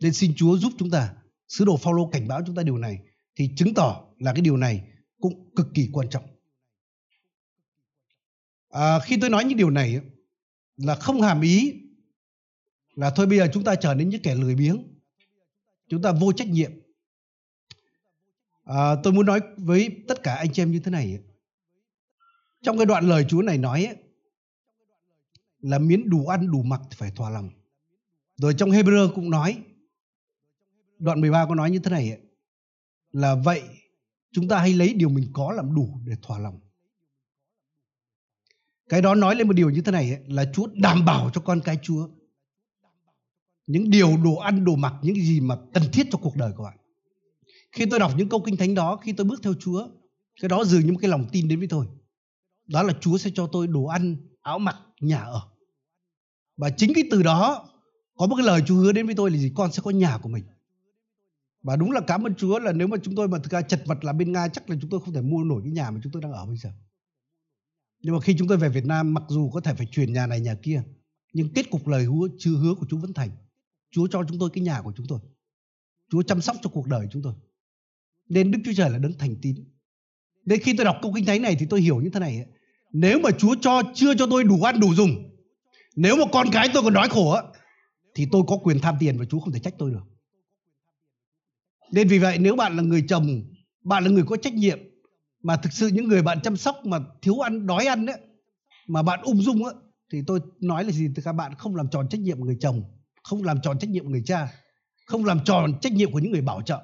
nên xin Chúa giúp chúng ta. Sứ đồ Phaolô cảnh báo chúng ta điều này thì chứng tỏ là cái điều này cũng cực kỳ quan trọng. À, khi tôi nói những điều này là không hàm ý là thôi bây giờ chúng ta trở nên những kẻ lười biếng chúng ta vô trách nhiệm. À, tôi muốn nói với tất cả anh chị em như thế này. Trong cái đoạn lời Chúa này nói ấy, là miếng đủ ăn đủ mặc thì phải thỏa lòng. Rồi trong Hebrew cũng nói đoạn 13 có nói như thế này ấy, là vậy chúng ta hãy lấy điều mình có làm đủ để thỏa lòng. Cái đó nói lên một điều như thế này ấy, là Chúa đảm bảo cho con cái Chúa những điều đồ ăn, đồ mặc, những gì mà cần thiết cho cuộc đời của bạn. Khi tôi đọc những câu kinh thánh đó, khi tôi bước theo Chúa, cái đó dường như một cái lòng tin đến với tôi. Đó là Chúa sẽ cho tôi đồ ăn, áo mặc, nhà ở. Và chính cái từ đó, có một cái lời Chúa hứa đến với tôi là gì? Con sẽ có nhà của mình. Và đúng là cảm ơn Chúa là nếu mà chúng tôi mà thực ra chật vật là bên Nga, chắc là chúng tôi không thể mua nổi cái nhà mà chúng tôi đang ở bây giờ. Nhưng mà khi chúng tôi về Việt Nam, mặc dù có thể phải chuyển nhà này, nhà kia, nhưng kết cục lời hứa chưa hứa của Chúa vẫn thành. Chúa cho chúng tôi cái nhà của chúng tôi. Chúa chăm sóc cho cuộc đời chúng tôi. Nên Đức Chúa Trời là đấng thành tín. Nên khi tôi đọc câu kinh thánh này thì tôi hiểu như thế này. Nếu mà Chúa cho chưa cho tôi đủ ăn đủ dùng, nếu mà con cái tôi còn đói khổ thì tôi có quyền tham tiền và Chúa không thể trách tôi được. Nên vì vậy nếu bạn là người chồng, bạn là người có trách nhiệm mà thực sự những người bạn chăm sóc mà thiếu ăn đói ăn ấy, mà bạn ung dung ấy, thì tôi nói là gì các bạn không làm tròn trách nhiệm người chồng không làm tròn trách nhiệm của người cha không làm tròn trách nhiệm của những người bảo trợ.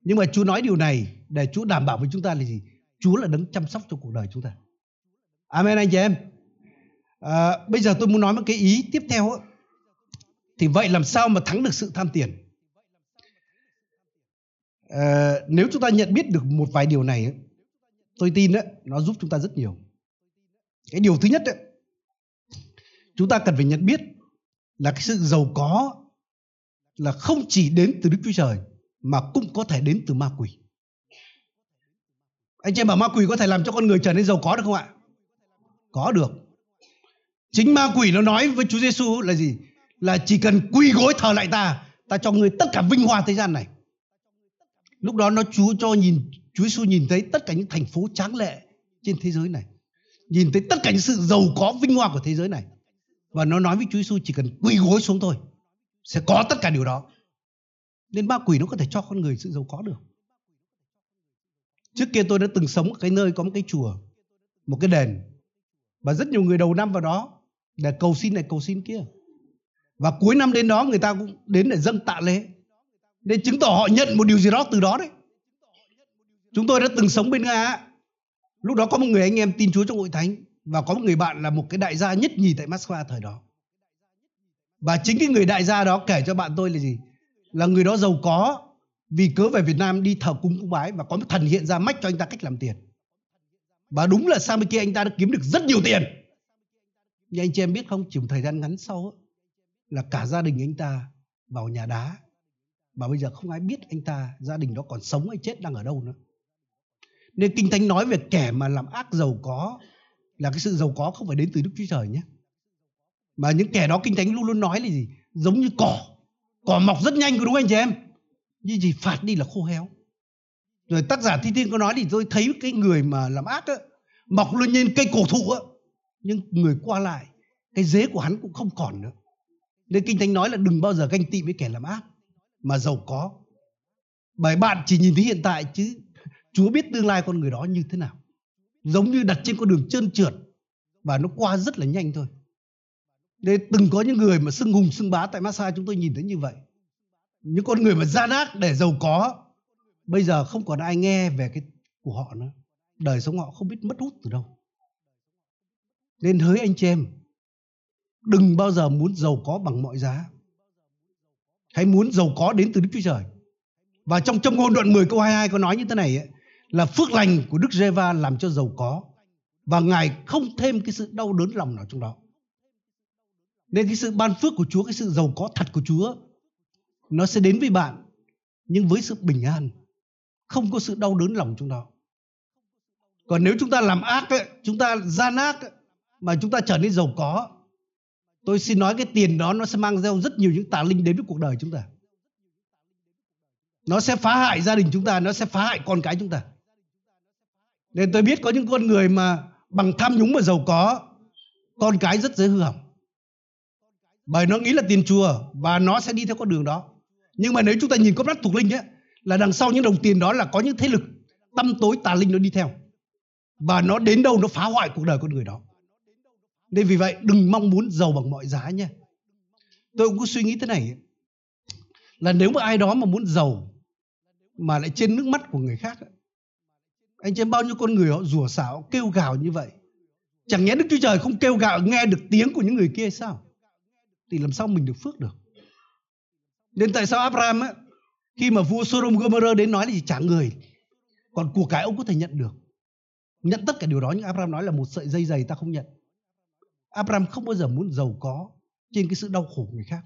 Nhưng mà Chúa nói điều này để Chúa đảm bảo với chúng ta là gì? Chúa là đấng chăm sóc cho cuộc đời chúng ta. Amen anh chị em. À, bây giờ tôi muốn nói một cái ý tiếp theo đó. thì vậy làm sao mà thắng được sự tham tiền? À, nếu chúng ta nhận biết được một vài điều này tôi tin đó, nó giúp chúng ta rất nhiều. Cái điều thứ nhất đó, chúng ta cần phải nhận biết là cái sự giàu có là không chỉ đến từ Đức Chúa Trời mà cũng có thể đến từ ma quỷ. Anh chị em bảo ma quỷ có thể làm cho con người trở nên giàu có được không ạ? Có được. Chính ma quỷ nó nói với Chúa Giêsu là gì? Là chỉ cần quỳ gối thờ lại ta, ta cho người tất cả vinh hoa thế gian này. Lúc đó nó Chúa cho nhìn Chúa Giêsu nhìn thấy tất cả những thành phố tráng lệ trên thế giới này. Nhìn thấy tất cả những sự giàu có vinh hoa của thế giới này và nó nói với Chúa Giêsu chỉ cần quỳ gối xuống thôi, sẽ có tất cả điều đó. Nên ma quỷ nó có thể cho con người sự giàu có được. Trước kia tôi đã từng sống ở cái nơi có một cái chùa, một cái đền, và rất nhiều người đầu năm vào đó để cầu xin này, cầu xin kia. Và cuối năm đến đó, người ta cũng đến để dâng tạ lễ nên chứng tỏ họ nhận một điều gì đó từ đó đấy. Chúng tôi đã từng sống bên nga. Lúc đó có một người anh em tin chúa trong hội thánh và có một người bạn là một cái đại gia nhất nhì tại Moscow thời đó và chính cái người đại gia đó kể cho bạn tôi là gì là người đó giàu có vì cớ về Việt Nam đi thờ cúng cúng bái và có một thần hiện ra mách cho anh ta cách làm tiền. Và đúng là sang bên kia anh ta đã kiếm được rất nhiều tiền. Nhưng anh chị em biết không, chỉ một thời gian ngắn sau là cả gia đình anh ta vào nhà đá. Và bây giờ không ai biết anh ta, gia đình đó còn sống hay chết đang ở đâu nữa. Nên Kinh Thánh nói về kẻ mà làm ác giàu có là cái sự giàu có không phải đến từ Đức Chúa Trời nhé. Mà những kẻ đó Kinh Thánh luôn luôn nói là gì? Giống như cỏ. Cỏ mọc rất nhanh đúng không anh chị em? Nhưng gì phạt đi là khô héo. Rồi tác giả Thi Thiên có nói thì tôi thấy cái người mà làm ác á, mọc lên trên cây cổ thụ á, nhưng người qua lại cái dế của hắn cũng không còn nữa. Nên Kinh Thánh nói là đừng bao giờ ganh tị với kẻ làm ác mà giàu có. Bởi bạn chỉ nhìn thấy hiện tại chứ Chúa biết tương lai con người đó như thế nào. Giống như đặt trên con đường trơn trượt và nó qua rất là nhanh thôi. Nên từng có những người mà xưng hùng xưng bá tại massage chúng tôi nhìn thấy như vậy. Những con người mà gian ác để giàu có bây giờ không còn ai nghe về cái của họ nữa. Đời sống họ không biết mất hút từ đâu. Nên hỡi anh chị em, đừng bao giờ muốn giàu có bằng mọi giá. Hãy muốn giàu có đến từ Đức Chúa Trời. Và trong trong ngôn đoạn 10 câu 22 có nói như thế này ấy, là phước lành của Đức Giê-va làm cho giàu có và Ngài không thêm cái sự đau đớn lòng nào trong đó. Nên cái sự ban phước của Chúa, cái sự giàu có thật của Chúa nó sẽ đến với bạn nhưng với sự bình an, không có sự đau đớn lòng trong đó. Còn nếu chúng ta làm ác ấy, chúng ta gian ác ấy, mà chúng ta trở nên giàu có, tôi xin nói cái tiền đó nó sẽ mang theo rất nhiều những tà linh đến với cuộc đời chúng ta. Nó sẽ phá hại gia đình chúng ta, nó sẽ phá hại con cái chúng ta. Nên tôi biết có những con người mà bằng tham nhũng mà giàu có, con cái rất dễ hư hỏng. Bởi nó nghĩ là tiền chùa và nó sẽ đi theo con đường đó. Nhưng mà nếu chúng ta nhìn có mắt thuộc linh ấy, là đằng sau những đồng tiền đó là có những thế lực tâm tối tà linh nó đi theo. Và nó đến đâu nó phá hoại cuộc đời con người đó. Nên vì vậy đừng mong muốn giàu bằng mọi giá nha. Tôi cũng có suy nghĩ thế này là nếu mà ai đó mà muốn giàu mà lại trên nước mắt của người khác anh xem bao nhiêu con người họ rủa xảo, kêu gào như vậy? Chẳng nhẽ đức chúa trời không kêu gào, nghe được tiếng của những người kia sao? Thì làm sao mình được phước được? Nên tại sao Abraham á, khi mà vua Sodom Gomorrah đến nói là gì? Trả người. Còn của cái ông có thể nhận được. Nhận tất cả điều đó, nhưng Abraham nói là một sợi dây dày ta không nhận. Abraham không bao giờ muốn giàu có trên cái sự đau khổ của người khác.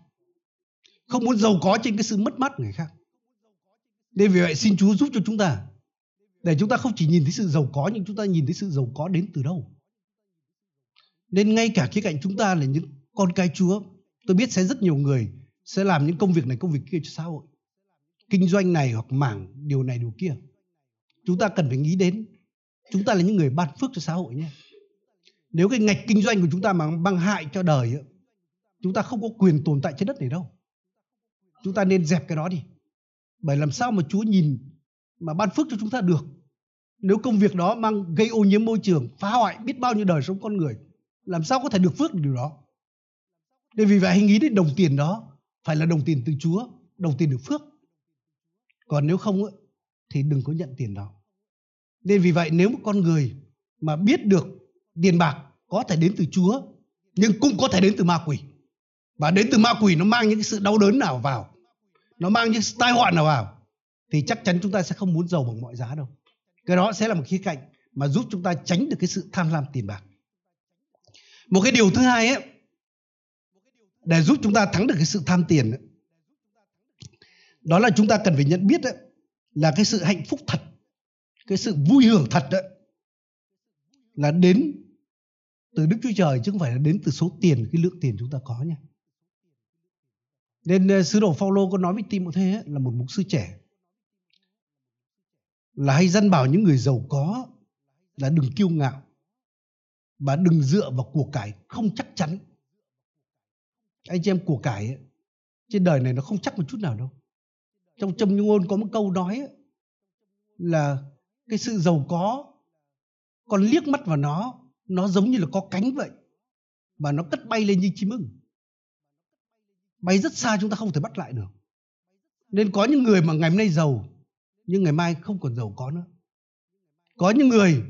Không muốn giàu có trên cái sự mất mát của người khác. Nên vì vậy xin Chúa giúp cho chúng ta để chúng ta không chỉ nhìn thấy sự giàu có nhưng chúng ta nhìn thấy sự giàu có đến từ đâu. Nên ngay cả khía cạnh chúng ta là những con cái Chúa, tôi biết sẽ rất nhiều người sẽ làm những công việc này công việc kia cho xã hội. Kinh doanh này hoặc mảng điều này điều kia. Chúng ta cần phải nghĩ đến chúng ta là những người ban phước cho xã hội nhé. Nếu cái ngạch kinh doanh của chúng ta mà mang hại cho đời chúng ta không có quyền tồn tại trên đất này đâu. Chúng ta nên dẹp cái đó đi. Bởi làm sao mà Chúa nhìn mà ban phước cho chúng ta được. Nếu công việc đó mang gây ô nhiễm môi trường, phá hoại biết bao nhiêu đời sống con người, làm sao có thể được phước được điều đó? Nên vì vậy hãy nghĩ đến đồng tiền đó, phải là đồng tiền từ Chúa, đồng tiền được phước. Còn nếu không thì đừng có nhận tiền đó. Nên vì vậy nếu một con người mà biết được tiền bạc có thể đến từ Chúa, nhưng cũng có thể đến từ ma quỷ, và đến từ ma quỷ nó mang những sự đau đớn nào vào, nó mang những tai họa nào vào thì chắc chắn chúng ta sẽ không muốn giàu bằng mọi giá đâu. Cái đó sẽ là một khía cạnh mà giúp chúng ta tránh được cái sự tham lam tiền bạc. Một cái điều thứ hai ấy để giúp chúng ta thắng được cái sự tham tiền ấy, đó là chúng ta cần phải nhận biết ấy, là cái sự hạnh phúc thật, cái sự vui hưởng thật ấy, là đến từ Đức Chúa Trời chứ không phải là đến từ số tiền cái lượng tiền chúng ta có nha. Nên ờ, sứ đồ Phaolô có nói với Timôthê là một mục sư trẻ là hay dân bảo những người giàu có là đừng kiêu ngạo và đừng dựa vào của cải không chắc chắn. Anh chị em của cải ấy, trên đời này nó không chắc một chút nào đâu. Trong châm như ngôn có một câu nói ấy, là cái sự giàu có còn liếc mắt vào nó nó giống như là có cánh vậy và nó cất bay lên như chim ưng. Bay rất xa chúng ta không thể bắt lại được. Nên có những người mà ngày hôm nay giàu nhưng ngày mai không còn giàu có nữa. Có những người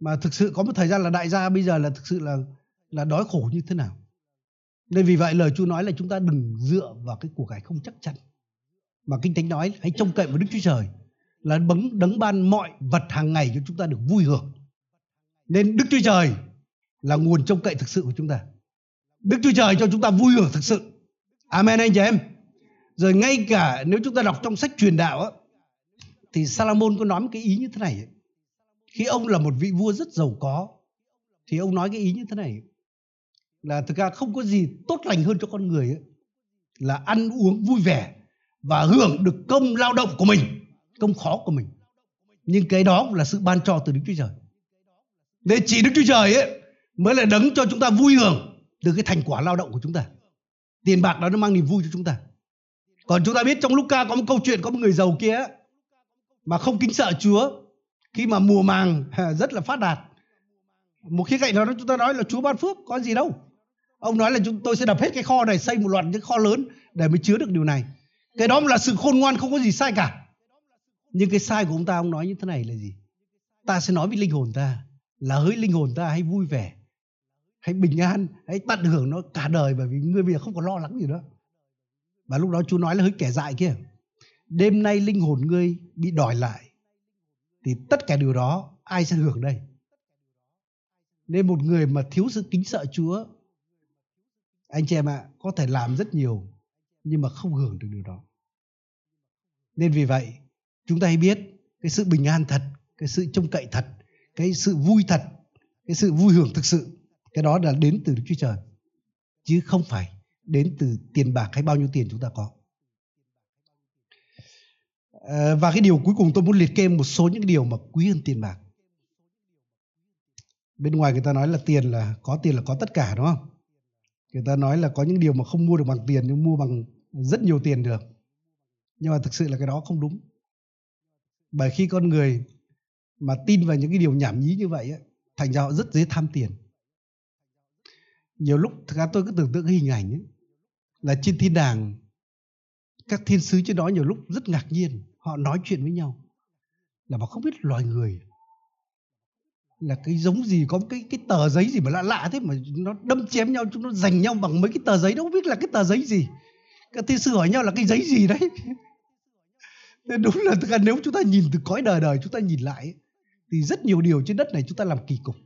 mà thực sự có một thời gian là đại gia bây giờ là thực sự là là đói khổ như thế nào. Nên vì vậy lời Chúa nói là chúng ta đừng dựa vào cái của cải không chắc chắn. Mà kinh thánh nói hãy trông cậy vào đức chúa trời là bấn đấng ban mọi vật hàng ngày cho chúng ta được vui hưởng. Nên đức chúa trời là nguồn trông cậy thực sự của chúng ta. Đức chúa trời cho chúng ta vui hưởng thực sự. Amen anh chị em. Rồi ngay cả nếu chúng ta đọc trong sách truyền đạo á, thì Salomon có nói một cái ý như thế này khi ông là một vị vua rất giàu có thì ông nói cái ý như thế này. Là thực ra không có gì tốt lành hơn cho con người ấy, là ăn uống vui vẻ và hưởng được công lao động của mình công khó của mình. Nhưng cái đó cũng là sự ban cho từ Đức Chúa Trời. Nên chỉ Đức Chúa Trời ấy mới là đấng cho chúng ta vui hưởng từ cái thành quả lao động của chúng ta. Tiền bạc đó nó mang niềm vui cho chúng ta. Còn chúng ta biết trong Luca có một câu chuyện có một người giàu kia mà không kính sợ Chúa. Khi mà mùa màng rất là phát đạt. Một khía cạnh đó chúng ta nói là Chúa ban phước, có gì đâu. Ông nói là chúng tôi sẽ đập hết cái kho này, xây một loạt những kho lớn để mới chứa được điều này. Cái đó là sự khôn ngoan, không có gì sai cả. Nhưng cái sai của ông ta, ông nói như thế này là gì? Ta sẽ nói với linh hồn ta là hỡi linh hồn ta hãy vui vẻ, hãy bình an, hãy tận hưởng nó cả đời bởi vì ngươi bây giờ không có lo lắng gì nữa. Và lúc đó Chúa nói là hỡi kẻ dại kia đêm nay linh hồn ngươi bị đòi lại, thì tất cả điều đó ai sẽ hưởng đây? Nên một người mà thiếu sự kính sợ Chúa, anh chị em ạ, có thể làm rất nhiều nhưng mà không hưởng được điều đó. Nên vì vậy, chúng ta hãy biết cái sự bình an thật, cái sự trông cậy thật, cái sự vui thật, cái sự vui hưởng thực sự, cái đó là đến từ Đức Chúa Trời, chứ không phải đến từ tiền bạc hay bao nhiêu tiền chúng ta có. Ờ, và cái điều cuối cùng tôi muốn liệt kê một số những điều mà quý hơn tiền bạc. Bên ngoài người ta nói là tiền là có tiền là có tất cả đúng không? Người ta nói là có những điều mà không mua được bằng tiền nhưng mua bằng rất nhiều tiền được. Nhưng mà thực sự là cái đó không đúng. Bởi khi con người mà tin vào những cái điều nhảm nhí như vậy thành ra họ rất dễ tham tiền. Nhiều lúc thực ra tôi cứ tưởng tượng cái hình ảnh ấy, là trên thiên đàng các thiên sứ trên đó nhiều lúc rất ngạc nhiên họ nói chuyện với nhau là mà không biết loài người là cái giống gì, có cái cái tờ giấy gì mà lạ lạ thế mà nó đâm chém nhau, chúng nó giành nhau bằng mấy cái tờ giấy đâu không biết là cái tờ giấy gì. Các thi sư hỏi nhau là cái giấy gì đấy. Nên đúng là nếu chúng ta nhìn từ cõi đời đời, chúng ta nhìn lại thì rất nhiều điều trên đất này chúng ta làm kỳ cục.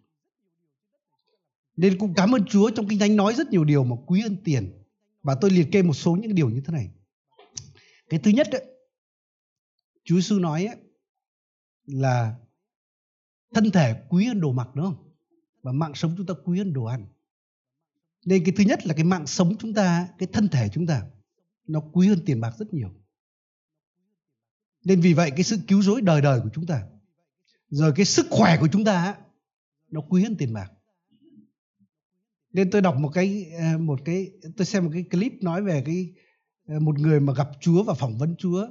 Nên cũng cảm ơn Chúa trong kinh thánh nói rất nhiều điều mà quý ân tiền. Và tôi liệt kê một số những điều như thế này. Cái thứ nhất đấy Chúa sư nói ấy, là thân thể quý hơn đồ mặc đúng không? Và mạng sống chúng ta quý hơn đồ ăn. Nên cái thứ nhất là cái mạng sống chúng ta cái thân thể chúng ta nó quý hơn tiền bạc rất nhiều. Nên vì vậy cái sự cứu rỗi đời đời của chúng ta rồi cái sức khỏe của chúng ta nó quý hơn tiền bạc. Nên tôi đọc một cái ờ, một cái tôi xem một cái clip nói về cái ờ, một người mà gặp Chúa và phỏng vấn Chúa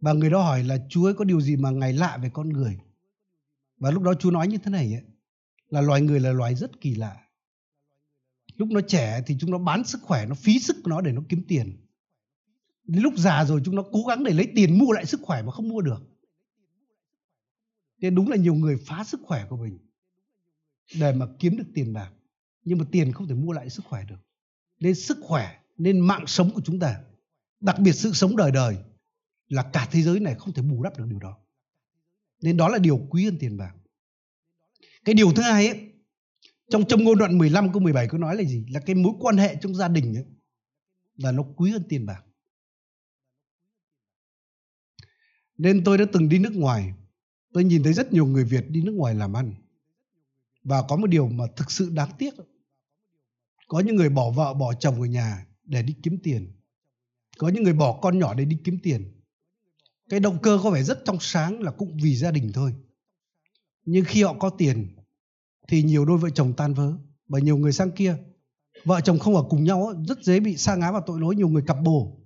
và người đó hỏi là Chúa ấy có điều gì mà ngài lạ về con người? Và lúc đó Chúa nói như thế này ấy, là loài người là loài rất kỳ lạ. Lúc nó trẻ thì chúng nó bán sức khỏe nó phí sức nó để nó kiếm tiền. Đến lúc già rồi chúng nó cố gắng để lấy tiền mua lại sức khỏe mà không mua được. Nên đúng là nhiều người phá sức khỏe của mình để mà kiếm được tiền bạc nhưng mà tiền không thể mua lại sức khỏe được. Nên sức khỏe nên mạng sống của chúng ta đặc biệt sự sống đời đời là cả thế giới này không thể bù đắp được điều đó. Nên đó là điều quý hơn tiền bạc. Cái điều thứ hai ấy, trong trong ngôn đoạn 15 câu 17 có nói là gì? Là cái mối quan hệ trong gia đình ấy, là nó quý hơn tiền bạc. Nên tôi đã từng đi nước ngoài, tôi nhìn thấy rất nhiều người Việt đi nước ngoài làm ăn. Và có một điều mà thực sự đáng tiếc có những người bỏ vợ, bỏ chồng ở nhà để đi kiếm tiền. Có những người bỏ con nhỏ để đi kiếm tiền cái động cơ có vẻ rất trong sáng là cũng vì gia đình thôi. Nhưng khi họ có tiền, thì nhiều đôi vợ chồng tan vỡ bởi nhiều người sang kia. Vợ chồng không ở cùng nhau rất dễ bị sa ngã vào tội lỗi, nhiều người cặp bồ.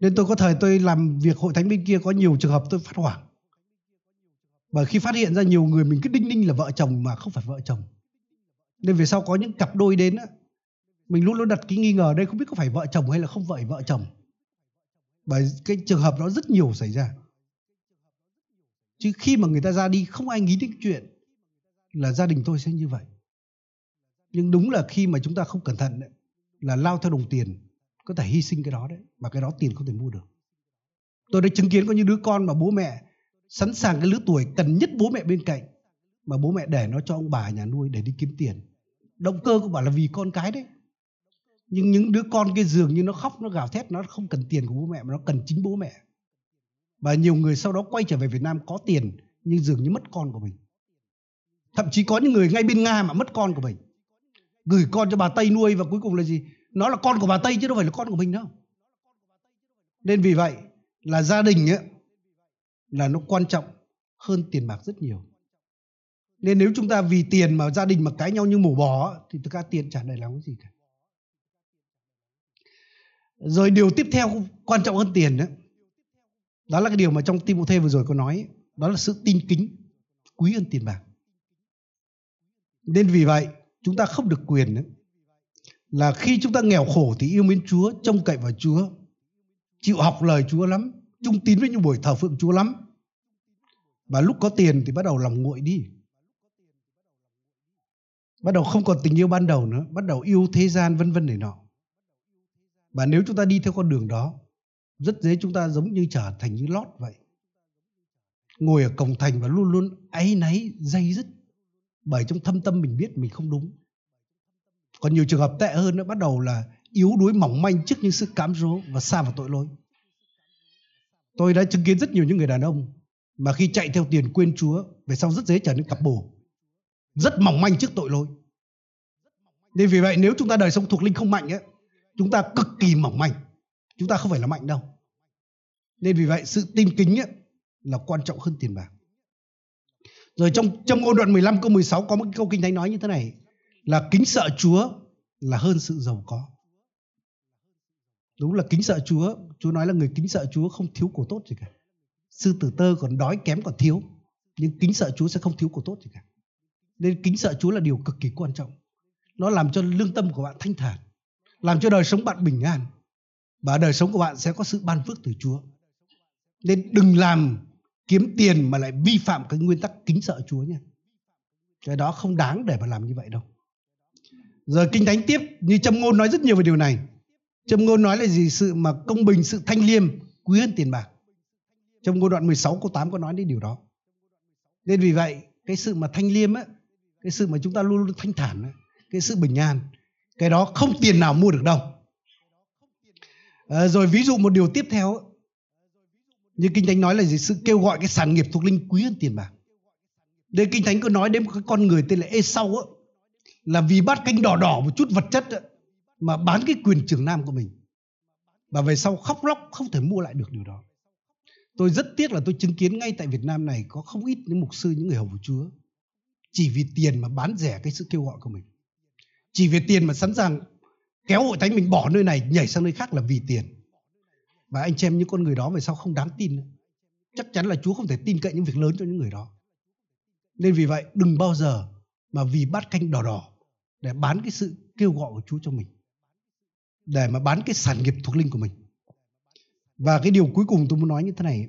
Nên tôi có thời tôi làm việc hội thánh bên kia có nhiều trường hợp tôi phát hoảng. Bởi khi phát hiện ra nhiều người mình cứ đinh ninh là vợ chồng mà không phải vợ chồng. Nên về sau có những cặp đôi đến mình luôn luôn đặt cái nghi ngờ đây không biết có phải vợ chồng hay là không phải vợ chồng bởi cái trường hợp đó rất nhiều xảy ra. Chứ khi mà người ta ra đi không ai nghĩ đến chuyện là gia đình tôi sẽ như vậy. Nhưng đúng là khi mà chúng ta không cẩn thận đấy, là lao theo đồng tiền có thể hy sinh cái đó đấy mà cái đó tiền không thể mua được. Tôi đã chứng kiến có những đứa con mà bố mẹ sẵn sàng cái lứa tuổi cần nhất bố mẹ bên cạnh mà bố mẹ để nó cho ông bà nhà nuôi để đi kiếm tiền. Động cơ cũng bảo là vì con cái đấy nhưng những đứa con cái giường như nó khóc nó gào thét nó không cần tiền của bố mẹ mà nó cần chính bố mẹ. Và nhiều người sau đó quay trở về Việt Nam có tiền nhưng dường như mất con của mình. Thậm chí có những người ngay bên Nga mà mất con của mình. Gửi con cho bà Tây nuôi và cuối cùng là gì? Nó là con của bà Tây chứ đâu phải là con của mình đâu. Nên vì vậy là gia đình ấy, là nó quan trọng hơn tiền bạc rất nhiều. Nên nếu chúng ta vì tiền mà gia đình mà cãi nhau như mổ bò thì thực ra tiền chẳng để làm cái gì cả rồi điều tiếp theo quan trọng hơn tiền đó đó là cái điều mà trong Timothy vừa rồi có nói, đó là sự tin kính, quý hơn tiền bạc. Nên vì vậy, chúng ta không được quyền nữa. là khi chúng ta nghèo khổ thì yêu mến Chúa, trông cậy vào Chúa, chịu học lời Chúa lắm, trung tín với những buổi thờ phượng Chúa lắm. Và lúc có tiền thì bắt đầu lòng nguội đi. Bắt đầu không còn tình yêu ban đầu nữa, bắt đầu yêu thế gian vân vân này nọ và nếu chúng ta đi theo con đường đó, rất dễ chúng ta giống như trở thành như lót vậy. Ngồi ở cổng thành và luôn luôn áy náy dây dứt, bởi trong thâm tâm mình biết mình không đúng. Còn nhiều trường hợp tệ hơn nữa, bắt đầu là yếu đuối mỏng manh trước những sự cám dỗ và xa vào tội lỗi. Tôi đã chứng kiến rất nhiều những người đàn ông mà khi chạy theo tiền quên chúa, về sau rất dễ trở nên cặp bồ, rất mỏng manh trước tội lỗi. Nên vì vậy, nếu chúng ta đời sống thuộc linh không mạnh ấy chúng ta cực kỳ mỏng manh chúng ta không phải là mạnh đâu nên vì vậy sự tin kính ấy, là quan trọng hơn tiền bạc rồi trong trong ngôn đoạn 15 câu 16 có một câu kinh thánh nói như thế này là kính sợ Chúa là hơn sự giàu có. Đúng là kính sợ Chúa, Chúa nói là người kính sợ Chúa không thiếu của tốt gì cả. Sư tử tơ còn đói kém còn thiếu, nhưng kính sợ Chúa sẽ không thiếu của tốt gì cả. Nên kính sợ Chúa là điều cực kỳ quan trọng. Nó làm cho lương tâm của bạn thanh thản, làm cho đời sống bạn bình an và đời sống của bạn sẽ có sự ban phước từ Chúa. Nên đừng làm kiếm tiền mà lại vi phạm cái nguyên tắc kính sợ Chúa nha. Cái đó không đáng để mà làm như vậy đâu. Giờ kinh thánh tiếp như châm ngôn nói rất nhiều về điều này. Châm ngôn nói là gì? Sự mà công bình, sự thanh liêm quý hơn tiền bạc. Châm ngôn đoạn 16 câu 8 có nói đến điều đó. Nên vì vậy cái sự mà thanh liêm á, cái sự mà chúng ta luôn luôn thanh thản, á, cái sự bình an, cái đó không tiền nào mua được đâu. À, rồi ví dụ một điều tiếp theo như kinh thánh nói là gì? Sự kêu gọi cái sản nghiệp thuộc linh quý hơn tiền bạc. Đây kinh thánh có nói đến một cái con người tên là Esau á là vì bát canh đỏ đỏ một chút vật chất á, mà bán cái quyền trưởng nam của mình. Và về sau khóc lóc không thể mua lại được điều đó. Tôi rất tiếc là tôi chứng kiến ngay tại Việt Nam này có không ít những mục sư những người hầu của Chúa chỉ vì tiền mà bán rẻ cái sự kêu gọi của mình chỉ vì tiền mà sẵn sàng kéo hội thánh mình bỏ nơi này nhảy sang nơi khác là vì tiền. Và anh chị em những con người đó về sau không đáng tin nữa. chắc chắn là Chúa không thể tin cậy những việc lớn cho những người đó. Nên vì vậy đừng bao giờ mà vì bát canh đỏ đỏ để bán cái sự kêu gọi của Chúa cho mình. Để mà bán cái sản nghiệp thuộc linh của mình. Và cái điều cuối cùng tôi muốn nói như thế này.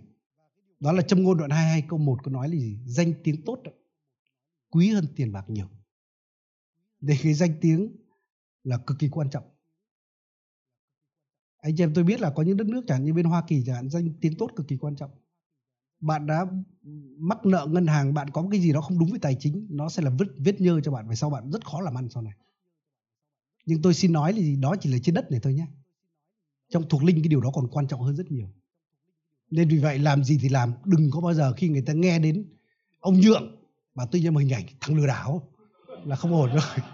Đó là trong ngôn đoạn 22 câu 1 có nói là gì? Danh tiếng tốt đó, quý hơn tiền bạc nhiều để cái danh tiếng là cực kỳ quan trọng. Anh chị em tôi biết là có những đất nước chẳng như bên Hoa Kỳ chẳng hạn, danh tiếng tốt cực kỳ quan trọng. Bạn đã mắc nợ ngân hàng, bạn có cái gì đó không đúng với tài chính, nó sẽ là vết vết nhơ cho bạn, về sau bạn rất khó làm ăn sau này. Nhưng tôi xin nói là gì? Đó chỉ là trên đất này thôi nhé. Trong thuộc linh cái điều đó còn quan trọng hơn rất nhiều. Nên vì vậy làm gì thì làm, đừng có bao giờ khi người ta nghe đến ông nhượng mà tôi nhiên một hình ảnh thằng lừa đảo là không ổn rồi.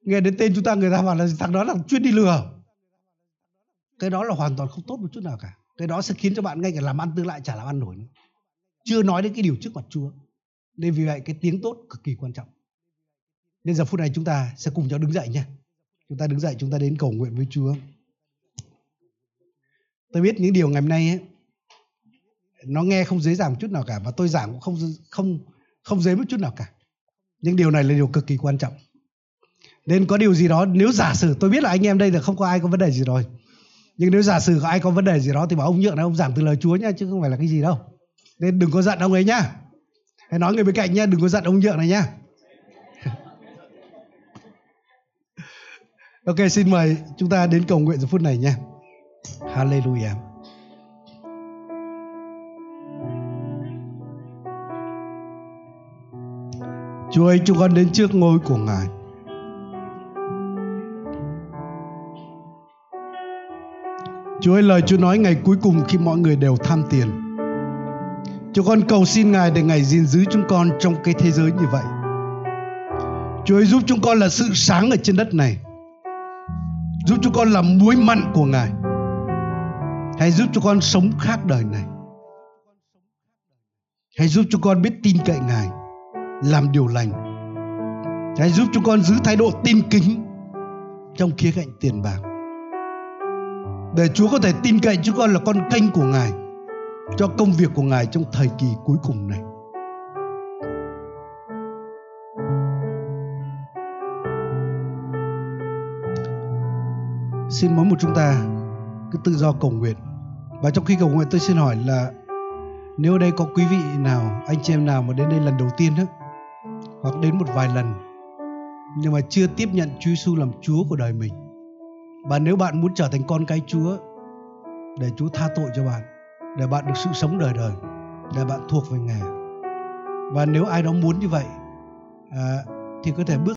Nghe đến tên chúng ta người ta bảo là thằng đó là chuyên đi lừa. Cái đó là hoàn toàn không tốt một chút nào cả. Cái đó sẽ khiến cho bạn ngay cả làm ăn tương lại chả làm ăn nổi nữa. Chưa nói đến cái điều trước mặt chúa. Nên vì vậy cái tiếng tốt cực kỳ quan trọng. Nên giờ phút này chúng ta sẽ cùng nhau đứng dậy nha chúng ta đứng dậy chúng ta đến cầu nguyện với chúa. Tôi biết những điều ngày hôm nay ấy, nó nghe không dễ dàng một chút nào cả và tôi giảng cũng không không không dễ một chút nào cả. Nhưng điều này là điều cực kỳ quan trọng. Nên có điều gì đó, nếu giả sử, tôi biết là anh em đây là không có ai có vấn đề gì rồi. Nhưng nếu giả sử có ai có vấn đề gì đó thì bảo ông nhượng này, ông giảng từ lời chúa nhá, chứ không phải là cái gì đâu. Nên đừng có giận ông ấy nhá. Hãy nói người bên cạnh nhá, đừng có giận ông nhượng này nhá. Ok, xin mời chúng ta đến cầu nguyện giờ phút này nhé Hallelujah. Chúa ơi, chúng con đến trước ngôi của Ngài. Chúa ơi, lời Chúa nói ngày cuối cùng khi mọi người đều tham tiền. Chúng con cầu xin Ngài để Ngài gìn giữ chúng con trong cái thế giới như vậy. Chúa ơi giúp chúng con là sự sáng ở trên đất này. Giúp chúng con là muối mặn của Ngài. Hãy giúp chúng con sống khác đời này. Hãy giúp chúng con biết tin cậy Ngài, làm điều lành. Hãy giúp chúng con giữ thái độ tin kính trong khía cạnh tiền bạc. Để Chúa có thể tin cậy chúng con là con kênh của Ngài cho công việc của Ngài trong thời kỳ cuối cùng này. Xin mỗi một chúng ta cứ tự do cầu nguyện. Và trong khi cầu nguyện tôi xin hỏi là nếu ở đây có quý vị nào, anh chị em nào mà đến đây lần đầu tiên đó hoặc đến một vài lần nhưng mà chưa tiếp nhận Chúa Giêsu làm Chúa của đời mình. Và nếu bạn muốn trở thành con cái Chúa để Chúa tha tội cho bạn, để bạn được sự sống đời đời, để bạn thuộc về Ngài. Và nếu ai đó muốn như vậy à, thì có thể bước